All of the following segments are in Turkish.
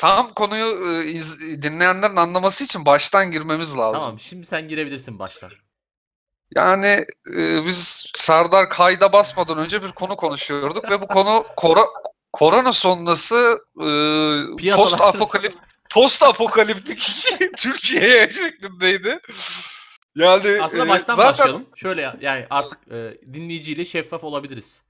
tam konuyu e, iz- dinleyenlerin anlaması için baştan girmemiz lazım. Tamam şimdi sen girebilirsin baştan. Yani e, biz Serdar kayda basmadan önce bir konu konuşuyorduk ve bu konu kora, korona sonrası e, Piyasalar- post apokalip post apokaliptik Türkiye şeklindeydi. Yani Aslında e, baştan zaten başlayalım. Şöyle ya- yani artık e, dinleyiciyle şeffaf olabiliriz.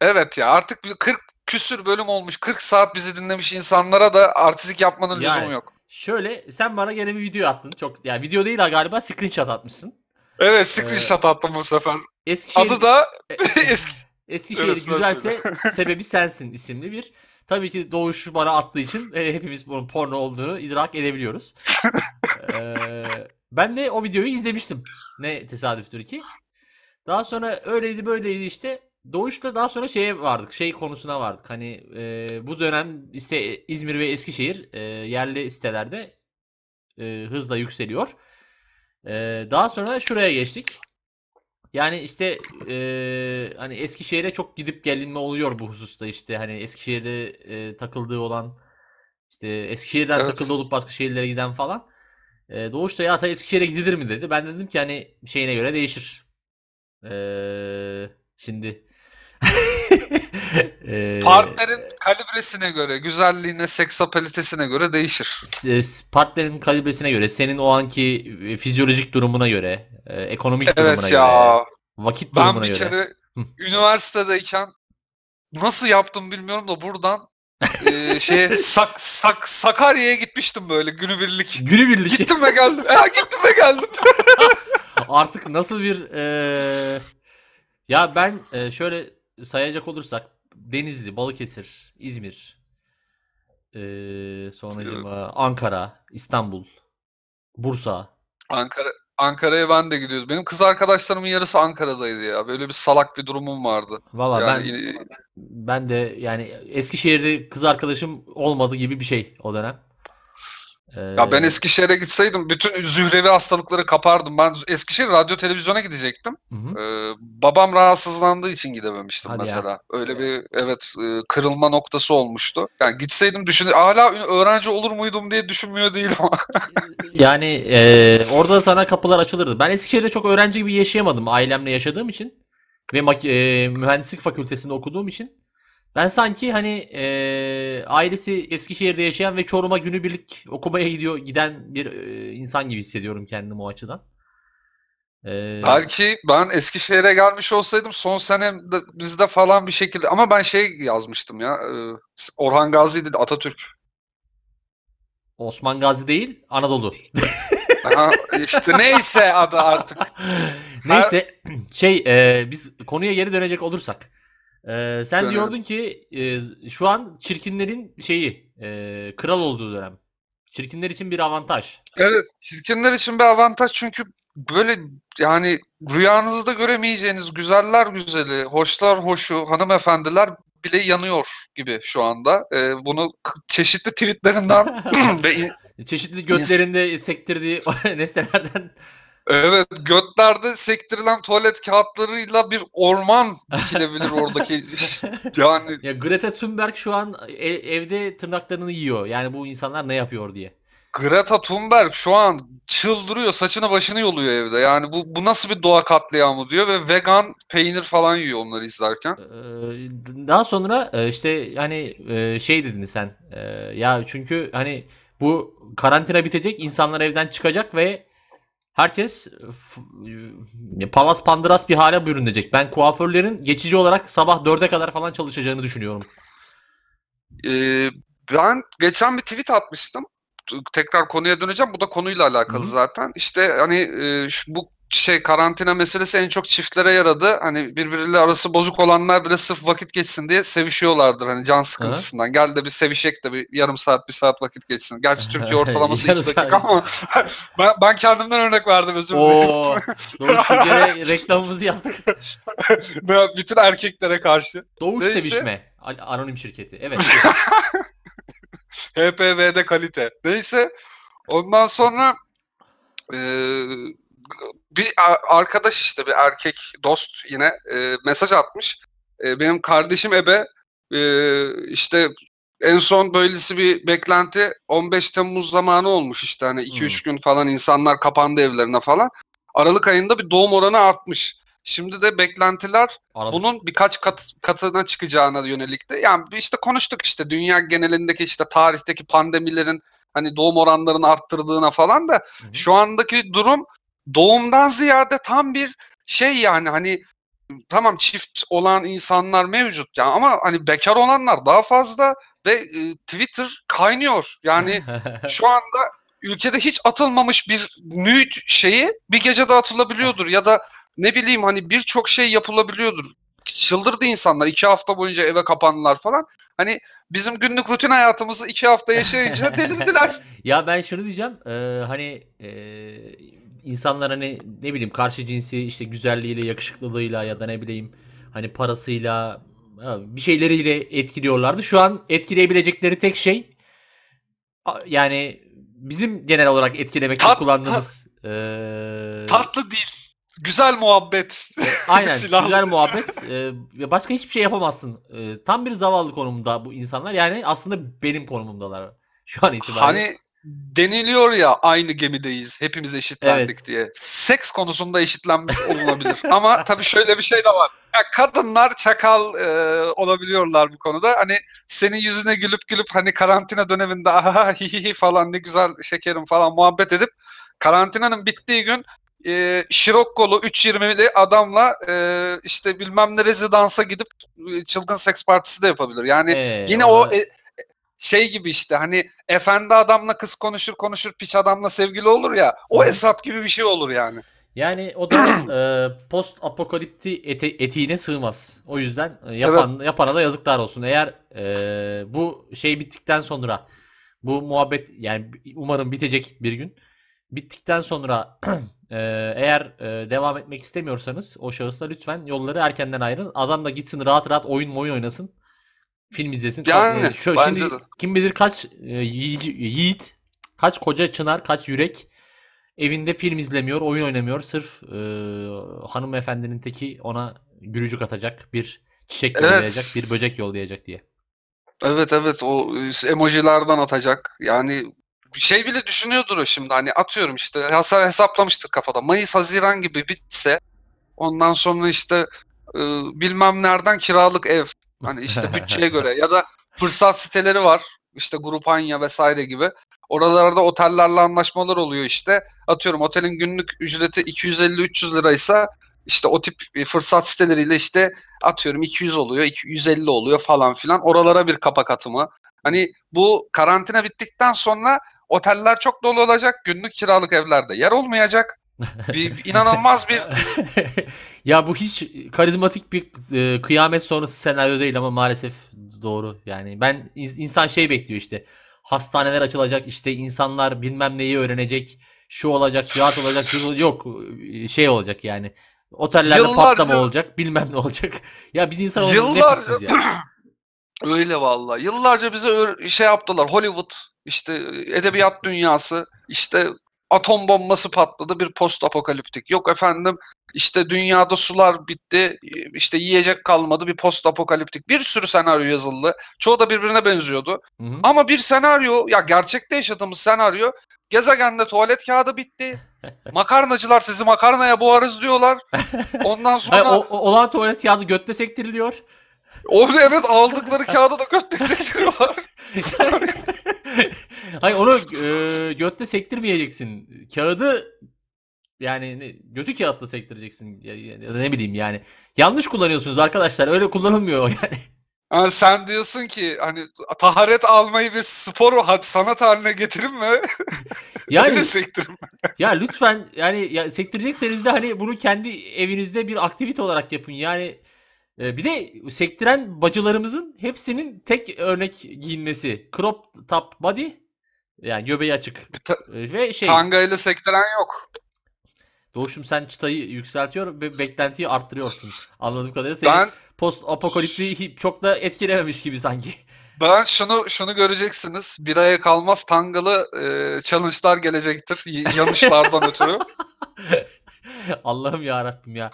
evet ya artık bir 40 küsür bölüm olmuş 40 saat bizi dinlemiş insanlara da artistik yapmanın Yani. lüzumu yok. Şöyle sen bana gene bir video attın. Çok yani video değil ha galiba screenshot atmışsın. Evet screenshot attım bu sefer. Eskişehir Adı da E- eski Eskişehir Evet, güzelse sebebi sensin isimli bir. Tabii ki Doğuş bana attığı için e, hepimiz bunun porno olduğunu idrak edebiliyoruz. Ee, ben de o videoyu izlemiştim. Ne tesadüftür ki. Daha sonra öyleydi böyleydi işte. Doğuş'ta daha sonra şeye vardık. Şey konusuna vardık. Hani e, bu dönem işte İzmir ve Eskişehir e, yerli sitelerde e, hızla yükseliyor. E, daha sonra şuraya geçtik. Yani işte eee, hani Eskişehir'e çok gidip gelinme oluyor bu hususta işte hani Eskişehir'de eee, takıldığı olan işte Eskişehir'den Evet. takıldı olup başka şehirlere giden falan. Eee Doğuş da ya ta Eskişehir'e gidilir mi dedi. Ben de dedim ki hani şeyine göre değişir. Eee, şimdi Eee, partnerin kalibresine göre, güzelliğine, seksapalitesine göre değişir. s- partnerin kalibresine göre, senin o anki e, fizyolojik durumuna göre, e, ekonomik durumuna Evet göre, ya. vakit Ben durumuna bir göre. kere Hı. üniversitedeyken nasıl yaptım bilmiyorum da buradan e, şeye Sak, Sak, Sakarya'ya gitmiştim böyle günübirlik. Günübirlik. Gittim ve geldim. Ya gittim ve geldim. Artık nasıl bir eee, ya ben eee, şöyle sayacak olursak Denizli, Balıkesir, İzmir, eee sonracığıma Ankara, İstanbul, Bursa. Ankara Ankara'ya ben de gidiyordum. Benim kız arkadaşlarımın yarısı Ankara'daydı ya. Böyle bir salak bir durumum vardı. Valla ben Yani yine- ben de yani Eskişehir'de kız arkadaşım olmadı gibi bir şey o dönem. Ya ben Eee, Eskişehir'e gitseydim bütün zührevi hastalıkları kapardım. Ben Eskişehir radyo televizyona gidecektim. hı hı. Ee, babam rahatsızlandığı için gidememiştim Hadi ya. mesela. Öyle bir evet e, kırılma noktası olmuştu. Yani gitseydim düşün hala öğrenci olur muydum diye düşünmüyor değilim. Yani eee, orada sana kapılar açılırdı. Ben Eskişehir'de çok öğrenci gibi yaşayamadım ailemle yaşadığım için ve eee, mühendislik fakültesinde okuduğum için. Ben sanki hani eee, ailesi Eskişehir'de yaşayan ve Çorum'a günübirlik okumaya gidiyor giden bir eee, insan gibi hissediyorum kendimi o açıdan. Eee, Belki ben Eskişehir'e gelmiş olsaydım son senemde bizde falan bir şekilde ama ben şey yazmıştım ya e, Orhan Gazi'ydi Atatürk. Osman Gazi değil, Anadolu. Ha, işte neyse adı artık. Neyse şey eee, biz konuya geri dönecek olursak. Eee, sen Dönelim. diyordun ki eee, şu an çirkinlerin şeyi eee, kral olduğu dönem. Çirkinler için bir avantaj. Evet, çirkinler için bir avantaj çünkü böyle yani rüyanızda göremeyeceğiniz güzeller güzeli, hoşlar hoşu hanımefendiler bile yanıyor gibi şu anda. Ee, bunu çeşitli tweetlerinden ve Çeşitli götlerinde sektirdiği nesnelerden evet götlerde sektirilen tuvalet kağıtlarıyla bir orman dikilebilir oradaki yani ya Greta Thunberg şu an e- evde tırnaklarını yiyor. Yani bu insanlar ne yapıyor diye. Greta Thunberg şu an çıldırıyor, saçını başını yoluyor evde. Yani bu bu nasıl bir doğa katliamı diyor ve vegan peynir falan yiyor onları izlerken. Eee, Daha sonra e, işte yani e, şey dedin sen e, ya çünkü hani bu karantina bitecek insanlar evden çıkacak ve herkes e, palas pandıras bir hale bürünecek. Ben kuaförlerin geçici olarak sabah 4'e kadar falan çalışacağını düşünüyorum. Ee, ben geçen bir tweet atmıştım. Tekrar konuya döneceğim. Bu da konuyla alakalı Hı hı. zaten. İşte hani e, şu- bu şey karantina meselesi en çok çiftlere yaradı. Hani birbiriyle arası bozuk olanlar bile sırf vakit geçsin diye sevişiyorlardır. Hani can sıkıntısından. Gel de bir sevişek de bir yarım saat bir saat vakit geçsin. Gerçi Türkiye ortalaması Yarım 2 saat. dakika ama ben, ben kendimden örnek verdim özür dilerim. Doğuş Türkiye'de reklamımızı yaptık. Bütün erkeklere karşı. Doğuş Neyse. Sevişme. An- Anonim şirketi. Evet. HPV'de kalite. Neyse. Ondan sonra eee, bir arkadaş işte bir erkek dost yine eee, mesaj atmış. Eee, benim kardeşim Ebe eee, işte en son böylesi bir beklenti 15 Temmuz zamanı olmuş işte hani 2-3 gün falan insanlar kapandı evlerine falan. Aralık ayında bir doğum oranı artmış. Şimdi de beklentiler Aralık. bunun birkaç kat, katına çıkacağına yönelik de. Yani işte konuştuk işte dünya genelindeki işte tarihteki pandemilerin hani doğum oranlarını arttırdığına falan da Hı hı. şu andaki durum doğumdan ziyade tam bir şey yani hani tamam çift olan insanlar mevcut ya ama hani bekar olanlar daha fazla ve e, Twitter kaynıyor. Yani şu anda ülkede hiç atılmamış bir nude şeyi bir gecede atılabiliyordur ya da ne bileyim hani birçok şey yapılabiliyordur. Çıldırdı insanlar. iki hafta boyunca eve kapandılar falan. Hani bizim günlük rutin hayatımızı iki hafta yaşayınca delirdiler. Ya ben şunu diyeceğim. eee, hani eee, insanlar hani ne bileyim karşı cinsi işte güzelliğiyle, yakışıklılığıyla ya da ne bileyim hani parasıyla bir şeyleriyle etkiliyorlardı. Şu an etkileyebilecekleri tek şey yani bizim genel olarak etkilemek için Tat- kullandığımız eee, Tatlı değil. Güzel muhabbet. Aynen güzel muhabbet ve başka hiçbir şey yapamazsın. Eee, tam bir zavallı konumda bu insanlar. Yani aslında benim konumumdalar şu an itibariyle. Hani deniliyor ya aynı gemideyiz. Hepimiz eşitlendik diye. Seks konusunda eşitlenmiş olunabilir. Ama tabii şöyle bir şey de var. Ya kadınlar çakal e, olabiliyorlar bu konuda. Hani senin yüzüne gülüp gülüp hani karantina döneminde aha hi hi hi falan ne güzel şekerim falan muhabbet edip karantinanın bittiği gün e, Şirokkolu 3.20'li adamla e, işte bilmem ne rezidansa gidip e, çılgın seks partisi de yapabilir. Yani Ee, Yine orada- o e, şey gibi işte hani efendi adamla kız konuşur konuşur piç adamla sevgili olur ya o hesap gibi bir şey olur yani. Yani o da e, post apokalipti ete- etiğine sığmaz. O yüzden e, yapan yapana da yazıklar olsun. Eğer e, bu şey bittikten sonra bu muhabbet yani umarım bitecek bir gün. Bittikten sonra e, eğer e, devam etmek istemiyorsanız o şahısla lütfen yolları erkenden ayrın. Adam da gitsin rahat rahat oyun oyun oynasın. Film izlesin. Yani, E, şu, bence şimdi de. kim bilir kaç e, yiğit, kaç koca çınar, kaç yürek evinde film izlemiyor, oyun oynamıyor. Sırf e, hanımefendinin teki ona gülücük atacak, bir çiçek Evet. yollayacak, bir böcek yollayacak diye. Evet evet o e, emojilerden atacak yani şey bile düşünüyordur o şimdi hani atıyorum işte hesa- hesaplamıştır kafada Mayıs Haziran gibi bitse ondan sonra işte e, bilmem nereden kiralık ev hani işte bütçeye göre ya da fırsat siteleri var işte Grupanya vesaire gibi oralarda otellerle anlaşmalar oluyor işte atıyorum otelin günlük ücreti 250-300 liraysa işte o tip e, fırsat siteleriyle işte atıyorum 200 oluyor, 250 oluyor falan filan. Oralara bir kapak atımı. Hani bu karantina bittikten sonra oteller çok dolu olacak. Günlük kiralık evlerde yer olmayacak. Bir, inanılmaz bir Ya bu hiç karizmatik bir e, kıyamet sonrası senaryo değil ama maalesef doğru. Yani ben in- insan şey bekliyor işte. Hastaneler açılacak, işte insanlar bilmem neyi öğrenecek. Şu olacak, cihat olacak, yok e, şey olacak yani. Otellerde Yıllarca- patlama olacak, bilmem ne olacak. Ya biz insan Yıllarca- ya. öyle vallahi. Yıllarca bize şey yaptılar. Hollywood, işte edebiyat dünyası, işte atom bombası patladı bir post apokaliptik. Yok efendim işte dünyada sular bitti, işte yiyecek kalmadı bir post apokaliptik. Bir sürü senaryo yazıldı. Çoğu da birbirine benziyordu. Hı hı. Ama bir senaryo ya gerçekte yaşadığımız senaryo gezegende tuvalet kağıdı bitti. Makarnacılar sizi makarnaya boğarız diyorlar. Ondan sonra o, o- olan tuvalet kağıdı götte sektiriliyor. orada evet aldıkları kağıdı da göt sektiriyorlar. Hayır onu e, götte sektirmeyeceksin. Kağıdı yani ne- götü kağıtla sektireceksin ya, ya- ya da ne bileyim yani. Yanlış kullanıyorsunuz arkadaşlar. Öyle kullanılmıyor yani. Yani sen diyorsun ki hani taharet almayı bir spor hadi sanat haline getirin mi? Yani Öyle sektirin. ya lütfen yani ya sektirecekseniz de hani bunu kendi evinizde bir aktivite olarak yapın. Yani bir de sektiren bacılarımızın hepsinin tek örnek giyinmesi. Crop top body yani göbeği açık. Ta- E, Ve şey Tanga ile sektiren yok. Doğuşum sen çıtayı yükseltiyor ve beklentiyi arttırıyorsun. Anladığım kadarıyla seni Ben post apokalipti çok da etkilememiş gibi sanki. ben şunu şunu göreceksiniz. Bir aya kalmaz tangalı e, challenge'lar gelecektir. y- Yanışlardan ötürü. Allah'ım ya Rabbim ya.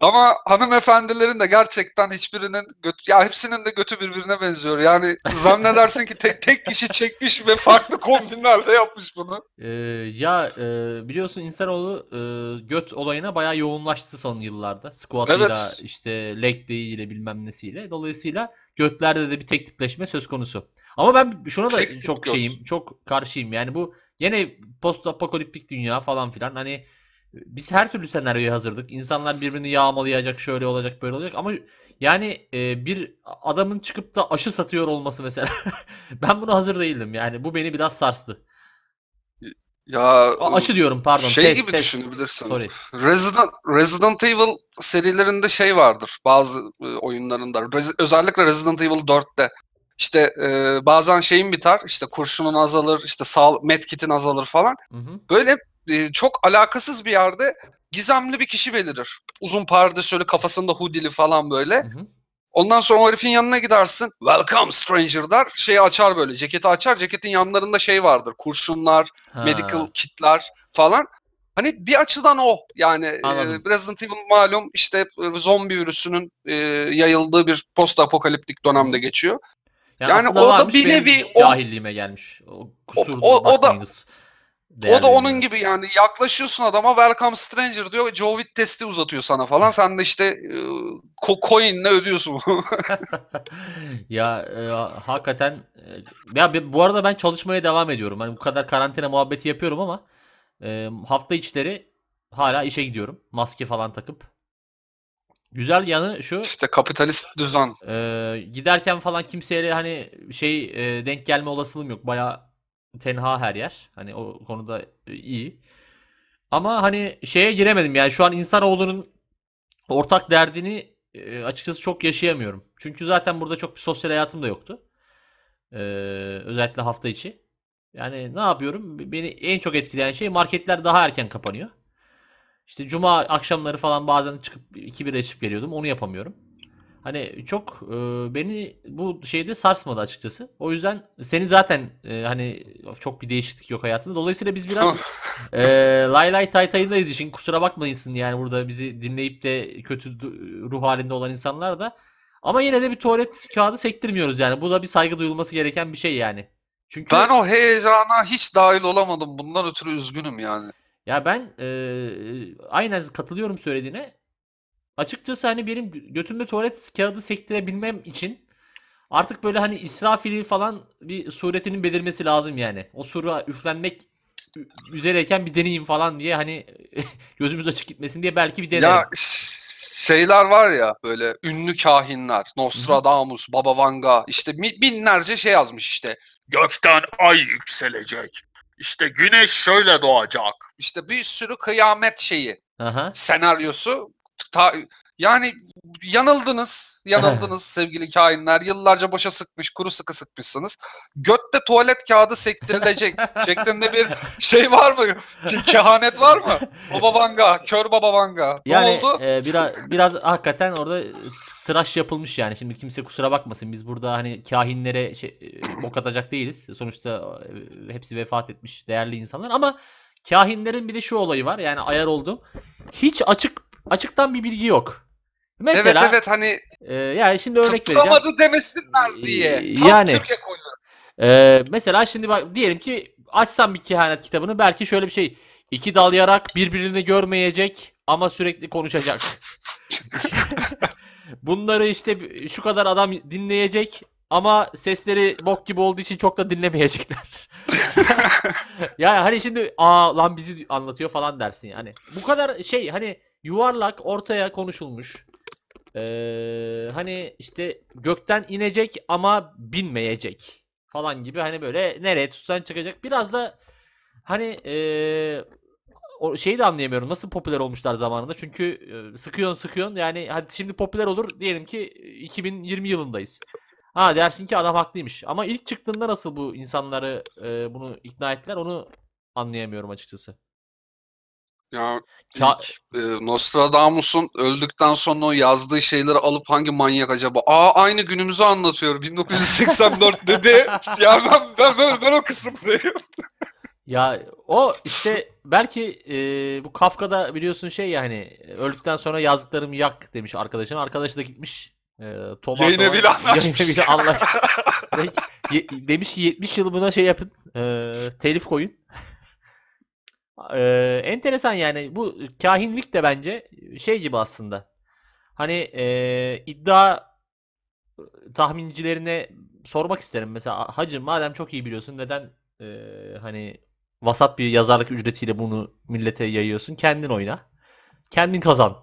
Ama hanımefendilerin de gerçekten hiçbirinin götü, ya hepsinin de götü birbirine benziyor. Yani zannedersin ki tek, tek kişi çekmiş ve farklı kombinlerde yapmış bunu. Ee, ya e, biliyorsun insanoğlu e, göt olayına bayağı yoğunlaştı son yıllarda. Squat'ıyla Evet. işte leg day'iyle bilmem nesiyle. Dolayısıyla götlerde de bir tek tipleşme söz konusu. Ama ben şuna da Tek çok göt. şeyim, çok karşıyım. Yani bu yine post apokaliptik dünya falan filan. Hani biz her türlü senaryoya hazırdık. İnsanlar birbirini yağmalayacak, şöyle olacak, böyle olacak. Ama yani e, bir adamın çıkıp da aşı satıyor olması mesela. ben buna hazır değildim. Yani bu beni biraz sarstı. Ya A- Aşı diyorum pardon. şey test, gibi test. düşünebilirsin. Sorry. Resident, Resident Evil serilerinde şey vardır bazı e, oyunlarında. Rez- özellikle Resident Evil 4'te. İşte e, bazen şeyin biter, işte kurşunun azalır, işte sağ, medkit'in azalır falan. Hı hı. Böyle e, çok alakasız bir yerde gizemli bir kişi belirir. Uzun pardesülü, kafasında hoodie'li falan böyle. Hı hı. Ondan sonra o herifin yanına gidersin. Welcome stranger der. Şeyi açar böyle. Ceketi açar. Ceketin yanlarında şey vardır. Kurşunlar, Ha, medical kitler falan. Hani bir açıdan o. Yani e. Resident Evil malum işte e, zombi virüsünün e, yayıldığı bir post apokaliptik dönemde geçiyor. Yani, yani o da bir nevi o- cahilliğime gelmiş. O kusur o- o da- O da onun gibi yani yaklaşıyorsun adama welcome stranger diyor. Joe Witt testi uzatıyor sana falan. Sen de işte e, coin'le ödüyorsun. Ya e, hakikaten e, ya bu arada ben çalışmaya devam ediyorum. Hani bu kadar karantina muhabbeti yapıyorum ama e, hafta içleri hala işe gidiyorum. Maske falan takıp. Güzel yanı şu. işte kapitalist düzen. Ee, giderken falan kimseyle hani şey e, denk gelme olasılığım yok. Baya tenha her yer. Hani o konuda e, iyi. Ama hani şeye giremedim yani şu an insanoğlunun ortak derdini e, açıkçası çok yaşayamıyorum. Çünkü zaten burada çok bir sosyal hayatım da yoktu. Ee, özellikle hafta içi. Yani ne yapıyorum? Beni en çok etkileyen şey marketler daha erken kapanıyor. İşte cuma akşamları falan bazen çıkıp iki bira içip geliyordum. Onu yapamıyorum. Hani çok e, beni bu şeyde sarsmadı açıkçası. O yüzden seni zaten e, hani çok bir değişiklik yok hayatında. Dolayısıyla biz biraz e, lay lay tay tayındayız işin. Kusura bakmayın yani burada bizi dinleyip de kötü ruh halinde olan insanlar da. Ama yine de bir tuvalet kağıdı sektirmiyoruz yani. Bu da bir saygı duyulması gereken bir şey yani. Çünkü Ben o heyecana hiç dahil olamadım. Bundan ötürü üzgünüm yani. Ya ben eee, aynen katılıyorum söylediğine. Açıkçası hani benim götümde tuvalet kağıdı sektirebilmem için artık böyle hani İsrafil'i falan bir suretinin belirmesi lazım yani. O sura üflenmek üzereyken bir deneyeyim falan diye hani gözümüz açık gitmesin diye belki bir denerim. Ya şeyler var ya böyle ünlü kahinler. Nostradamus, Baba Vanga işte binlerce şey yazmış işte. Gökten ay yükselecek. İşte güneş şöyle doğacak. İşte bir sürü kıyamet şeyi, Aha. senaryosu. Ta- yani yanıldınız, yanıldınız sevgili kahinler. Yıllarca boşa sıkmış, kuru sıkı sıkmışsınız. Götte tuvalet kağıdı sektirilecek şeklinde bir şey var mı? Ke- Kehanet var mı? Baba Vanga, kör Baba Vanga. Ne Yani oldu? e, biraz biraz hakikaten orada tıraş yapılmış yani. Şimdi kimse kusura bakmasın. Biz burada hani kahinlere şey, e, bok atacak değiliz. Sonuçta e, hepsi vefat etmiş değerli insanlar ama kahinlerin bir de şu olayı var. Yani ayar oldum. Hiç açık açıktan bir bilgi yok. Mesela evet evet hani e, yani şimdi örnek vereceğim. tutturamadı demesinler diye. Ee, Tam yani. Türkiye koydu. Ee, mesela şimdi bak diyelim ki açsam bir kehanet kitabını belki şöyle bir şey. İki dal yarak birbirini görmeyecek ama sürekli konuşacak. Bunları işte şu kadar adam dinleyecek ama sesleri bok gibi olduğu için çok da dinlemeyecekler. yani hani şimdi aa lan bizi anlatıyor falan dersin yani. Bu kadar şey hani yuvarlak ortaya konuşulmuş. Ee, hani işte gökten inecek ama binmeyecek falan gibi hani böyle nereye tutsan çıkacak. Biraz da hani eee, o şeyi de anlayamıyorum. Nasıl popüler olmuşlar zamanında? Çünkü e, sıkıyorsun sıkıyorsun. Yani hadi şimdi popüler olur diyelim ki 2020 yılındayız. Ha dersin ki adam haklıymış. Ama ilk çıktığında nasıl bu insanları e, bunu ikna ettiler onu anlayamıyorum açıkçası. Ya Ka- ilk, e, Nostradamus'un öldükten sonra o yazdığı şeyleri alıp hangi manyak acaba? Aa aynı günümüzü anlatıyor. 1984 dedi. ya ben, ben, ben, ben o kısımdayım. Ya o işte belki e, bu Kafka'da biliyorsun şey yani öldükten sonra yazdıklarımı yak demiş arkadaşın. Arkadaş da gitmiş. E, Tomartova- Yayına bile anlaşmış. Yayına bile demiş ki 70 yıl buna şey yapın. e, telif koyun. E, enteresan yani bu kahinlik de bence şey gibi aslında. Hani e, iddia tahmincilerine sormak isterim. Mesela hacı madem çok iyi biliyorsun neden e, hani vasat bir yazarlık ücretiyle bunu millete yayıyorsun? Kendin oyna. Kendin kazan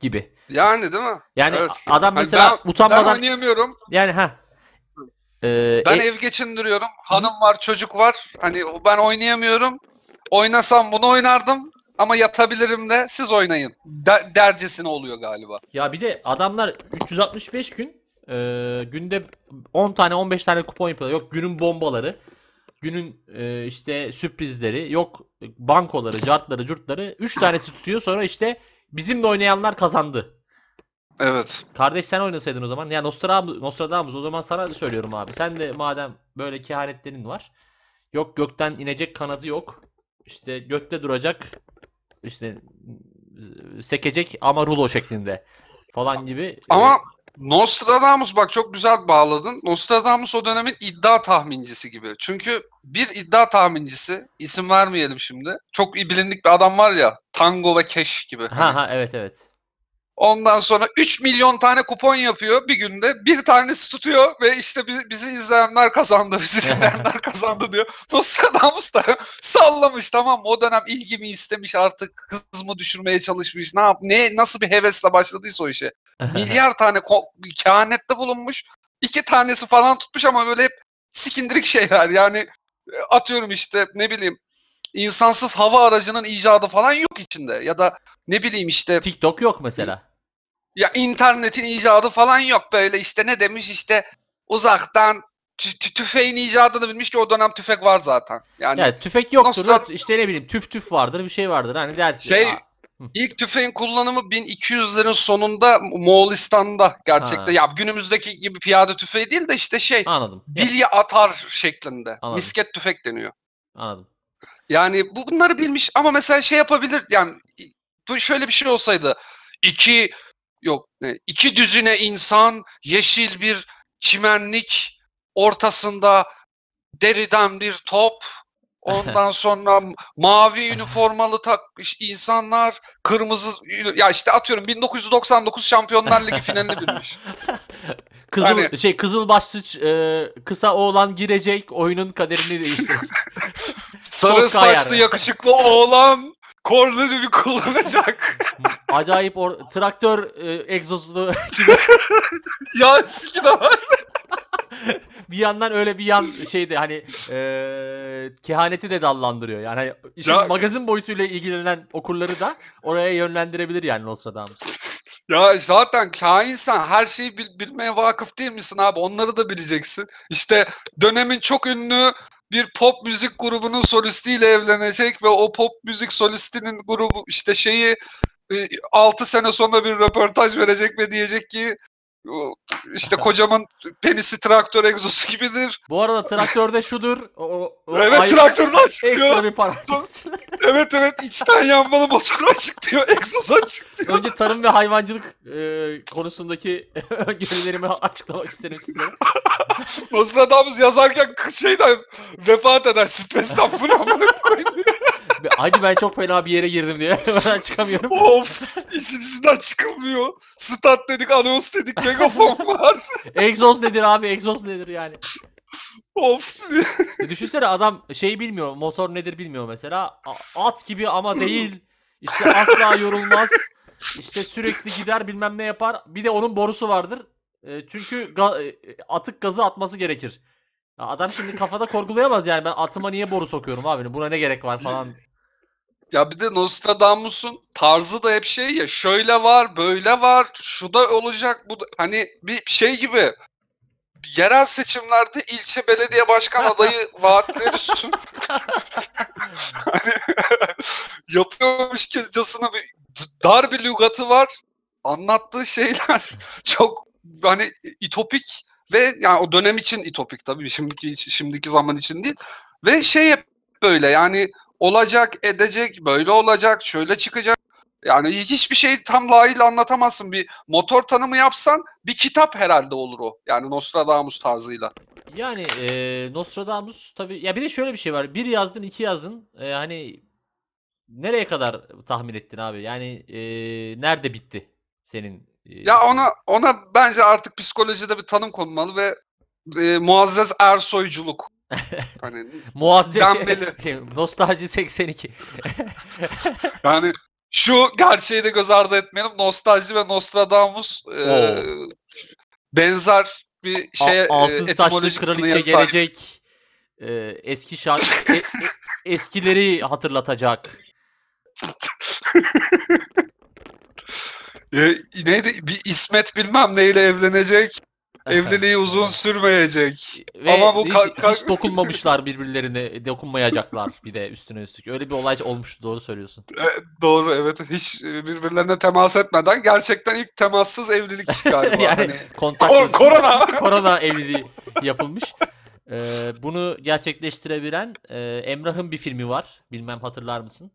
gibi. Yani değil mi? Yani Evet. adam Hani mesela Ben utanmadan oynayamıyorum. yani ha Ben ev geçindiriyorum. Hanım var, çocuk var. Hani ben oynayamıyorum. Oynasam bunu oynardım. Ama yatabilirim de siz oynayın. Der- dercesine oluyor galiba. Ya bir de adamlar 365 gün e, günde 10 tane 15 tane kupon yapıyorlar. Yok günün bombaları, günün e, işte sürprizleri, yok bankoları, cartları, curtları 3 tanesi tutuyor. Sonra işte bizimle oynayanlar kazandı. Evet. Kardeş sen oynasaydın o zaman. Ya Nostradamus, Nostradamus o zaman sana da söylüyorum abi. Sen de madem böyle kehanetlerin var. Yok gökten inecek kanadı yok. İşte gökte duracak. işte sekecek ama rulo şeklinde falan gibi. Ama e, Nostradamus bak çok güzel bağladın. Nostradamus o dönemin iddia tahmincisi gibi. Çünkü bir iddia tahmincisi, isim vermeyelim şimdi. Çok iyi bilindik bir adam var ya. Tango ve Cash gibi. ha ha evet evet. Ondan sonra 3 milyon tane kupon yapıyor bir günde. Bir tanesi tutuyor ve işte bizi, izleyenler kazandı, bizi dinleyenler kazandı diyor. Nostradamus da sallamış tamam? O dönem ilgimi istemiş artık hız mı düşürmeye çalışmış. Ne yap ne nasıl bir hevesle başladıysa o işe. Milyar tane kehanette bulunmuş. iki tanesi falan tutmuş ama böyle hep sikindirik şeyler. Yani e, atıyorum işte ne bileyim insansız hava aracının icadı falan yok içinde. Ya da ne bileyim işte TikTok yok mesela. Ya internetin icadı falan yok böyle işte ne demiş işte uzaktan tü- tü- tüfeğin icadını bilmiş ki o dönem tüfek var zaten. Yani Yani tüfek yoktur. da Nostrat- işte ne bileyim tüf tüf vardır bir şey vardır. Hani dersin. Şey, "Aa, ilk tüfeğin kullanımı 1200'lerin sonunda Moğolistan'da gerçekte. Ya günümüzdeki gibi piyade tüfeği değil de işte şey anladım. Ya, bilye atar şeklinde. Anladım. Misket tüfek deniyor. anladım. Yani bu bunları bilmiş ama mesela şey yapabilir yani bu şöyle bir şey olsaydı iki yok ne iki düzine insan yeşil bir çimenlik ortasında deriden bir top ondan sonra mavi üniformalı tak insanlar kırmızı ya işte atıyorum 1999 Şampiyonlar Ligi finalini bilmiş. Kızıl Hani- şey kızıl başlı e, kısa oğlan girecek oyunun kaderini değiştirecek. Sarı saçlı yakışıklı oğlan bir kullanacak. Acayip or- traktör e, egzozlu ya siki de var. bir yandan öyle bir yan şeyde hani e, kehaneti de dallandırıyor. Yani hani işin Ya- magazin boyutuyla ilgilenen okurları da oraya yönlendirebilir yani Nostradamus. Ya zaten kainsen her şeyi bil- bilmeye vakıf değil misin abi? Onları da bileceksin. İşte dönemin çok ünlü bir pop müzik grubunun solistiyle evlenecek ve o pop müzik solistinin grubu işte şeyi 6 sene sonra bir röportaj verecek ve diyecek ki işte kocamın penisi traktör egzosu gibidir. Bu arada traktörde şudur. O, o- Evet ayrı- traktörden Ekstra çıkıyor. bir parantez. Evet evet içten yanmalı motor açık diyor. Egzoz açık diyor. Önce tarım ve hayvancılık e, konusundaki öngörülerimi açıklamak isterim sizlere. Nostradamus yazarken şeyden vefat eder stresten bunu amına koyayım. Hacı ben çok fena bir yere girdim diye hemen çıkamıyorum. Of işin içinden çıkılmıyor. Stat dedik, anons dedik, megafon var. Egzoz nedir abi? Egzoz nedir yani? Of. E Düşünsene adam şey bilmiyor. Motor nedir bilmiyor mesela. A- At gibi ama değil. İşte asla yorulmaz. İşte sürekli gider bilmem ne yapar. Bir de onun borusu vardır. E, çünkü ga- e, atık gazı atması gerekir. Ya adam şimdi kafada korgulayamaz yani ben atıma niye boru sokuyorum abi buna ne gerek var falan. Ya bir de Nostradamus'un tarzı da hep şey ya şöyle var, böyle var, şu da olacak, bu da hani bir şey gibi yerel seçimlerde ilçe belediye başkan adayı vaatleri sun. hani yapıyormuşçasına bir dar bir lügatı var. Anlattığı şeyler çok hani itopik ve yani o dönem için itopik tabii şimdiki şimdiki zaman için değil. Ve şey hep böyle yani olacak edecek böyle olacak şöyle çıkacak. Yani hiçbir şeyi tam layığıyla anlatamazsın. Bir motor tanımı yapsan bir kitap herhalde olur o. Yani Nostradamus tarzıyla. Yani e, Nostradamus tabii ya bir de şöyle bir şey var. Bir yazdın, iki yazdın. E, hani nereye kadar tahmin ettin abi? Yani e, nerede bitti senin? E, Ya ona ona bence artık psikolojide bir tanım konmalı ve e, Muazzez Ersoyculuk. Hani Muazzez denmeli. Nostalji 82. yani şu gerçeği de göz ardı etmeyelim. Nostalji ve Nostradamus e, benzer bir e, altın saçlı etimolojik kraliçe gelecek. E, eski şarkı e- e- eskileri hatırlatacak. E, neydi? Bir İsmet bilmem neyle evlenecek. Evliliği uzun sürmeyecek. Ve Ama bu ka- ka- hiç dokunmamışlar birbirlerine, dokunmayacaklar bir de üstüne üstlük. Öyle bir olay olmuştu, doğru söylüyorsun. Doğru evet. Hiç e, birbirlerine temas etmeden gerçekten ilk temassız evlilik galiba. yani hani. kontaksız, Kor- korona. korona evliliği yapılmış. Ee, bunu gerçekleştirebilen e, Emrah'ın bir filmi var. Bilmem hatırlar mısın?